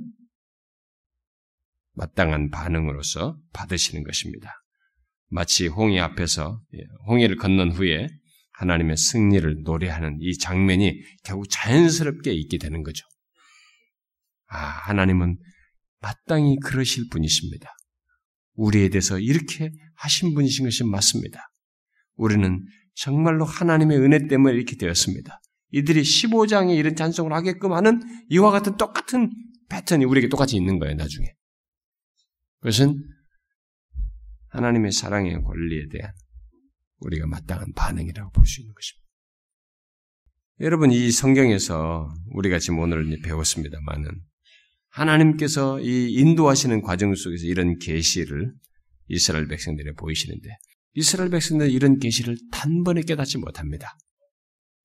마땅한 반응으로서 받으시는 것입니다. 마치 홍해 앞에서 예, 홍해를 건넌 후에 하나님의 승리를 노래하는 이 장면이 결국 자연스럽게 있게 되는 거죠. 아, 하나님은 마땅히 그러실 분이십니다. 우리에 대해서 이렇게 하신 분이신 것이 맞습니다. 우리는 정말로 하나님의 은혜 때문에 이렇게 되었습니다. 이들이 15장에 이런 찬송을 하게끔 하는 이와 같은 똑같은 패턴이 우리에게 똑같이 있는 거예요, 나중에. 그것은 하나님의 사랑의 권리에 대한 우리가 마땅한 반응이라고 볼 수 있는 것입니다. 여러분, 이 성경에서 우리가 지금 오늘 배웠습니다만은 하나님께서 이 인도하시는 과정 속에서 이런 계시를 이스라엘 백성들에 보이시는데 이스라엘 백성들은 이런 계시를 단번에 깨닫지 못합니다.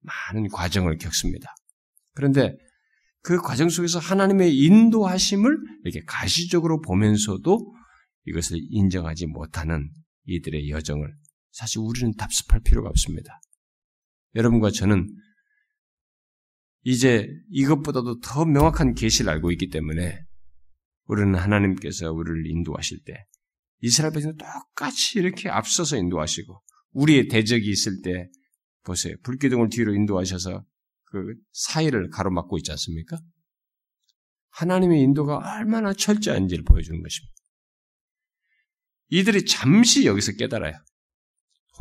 많은 과정을 겪습니다. 그런데 그 과정 속에서 하나님의 인도하심을 이렇게 가시적으로 보면서도 이것을 인정하지 못하는 이들의 여정을 사실 우리는 답습할 필요가 없습니다. 여러분과 저는 이제 이것보다도 더 명확한 계시를 알고 있기 때문에 우리는 하나님께서 우리를 인도하실 때 이스라엘 백성은 똑같이 이렇게 앞서서 인도하시고 우리의 대적이 있을 때 보세요. 불기둥을 뒤로 인도하셔서 그 사이를 가로막고 있지 않습니까? 하나님의 인도가 얼마나 철저한지를 보여주는 것입니다. 이들이 잠시 여기서 깨달아요.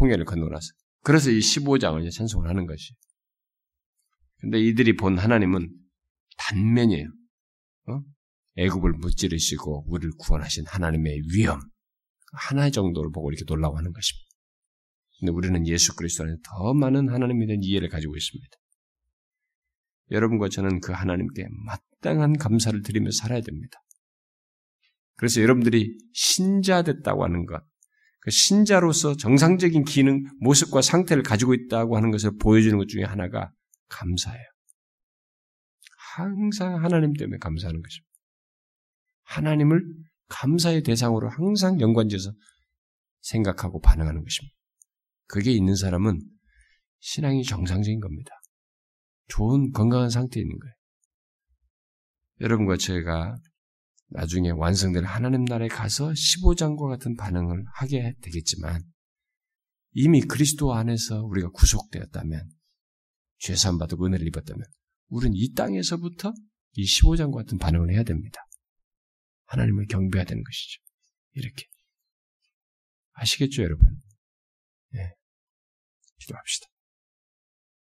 홍해를 건너나서. 그래서 이 15장을 찬송을 하는 것이. 근데 이들이 본 하나님은 단면이에요. 어? 애굽을 무찌르시고 우리를 구원하신 하나님의 위엄 하나 정도를 보고 이렇게 놀라고 하는 것입니다. 근데 우리는 예수 그리스도 안에 더 많은 하나님에 대한 이해를 가지고 있습니다. 여러분과 저는 그 하나님께 마땅한 감사를 드리며 살아야 됩니다. 그래서 여러분들이 신자 됐다고 하는 것, 그 신자로서 정상적인 기능, 모습과 상태를 가지고 있다고 하는 것을 보여주는 것 중에 하나가 감사예요. 항상 하나님 때문에 감사하는 것입니다. 하나님을 감사의 대상으로 항상 연관지어서 생각하고 반응하는 것입니다. 그게 있는 사람은 신앙이 정상적인 겁니다. 좋은 건강한 상태에 있는 거예요. 여러분과 제가 나중에 완성될 하나님 나라에 가서 15장과 같은 반응을 하게 되겠지만 이미 그리스도 안에서 우리가 구속되었다면 죄산 받고 은혜를 입었다면 우리는 이 땅에서부터 이 15장과 같은 반응을 해야 됩니다. 하나님을 경배해야 되는 것이죠. 이렇게. 아시겠죠, 여러분? 예. 기도합시다.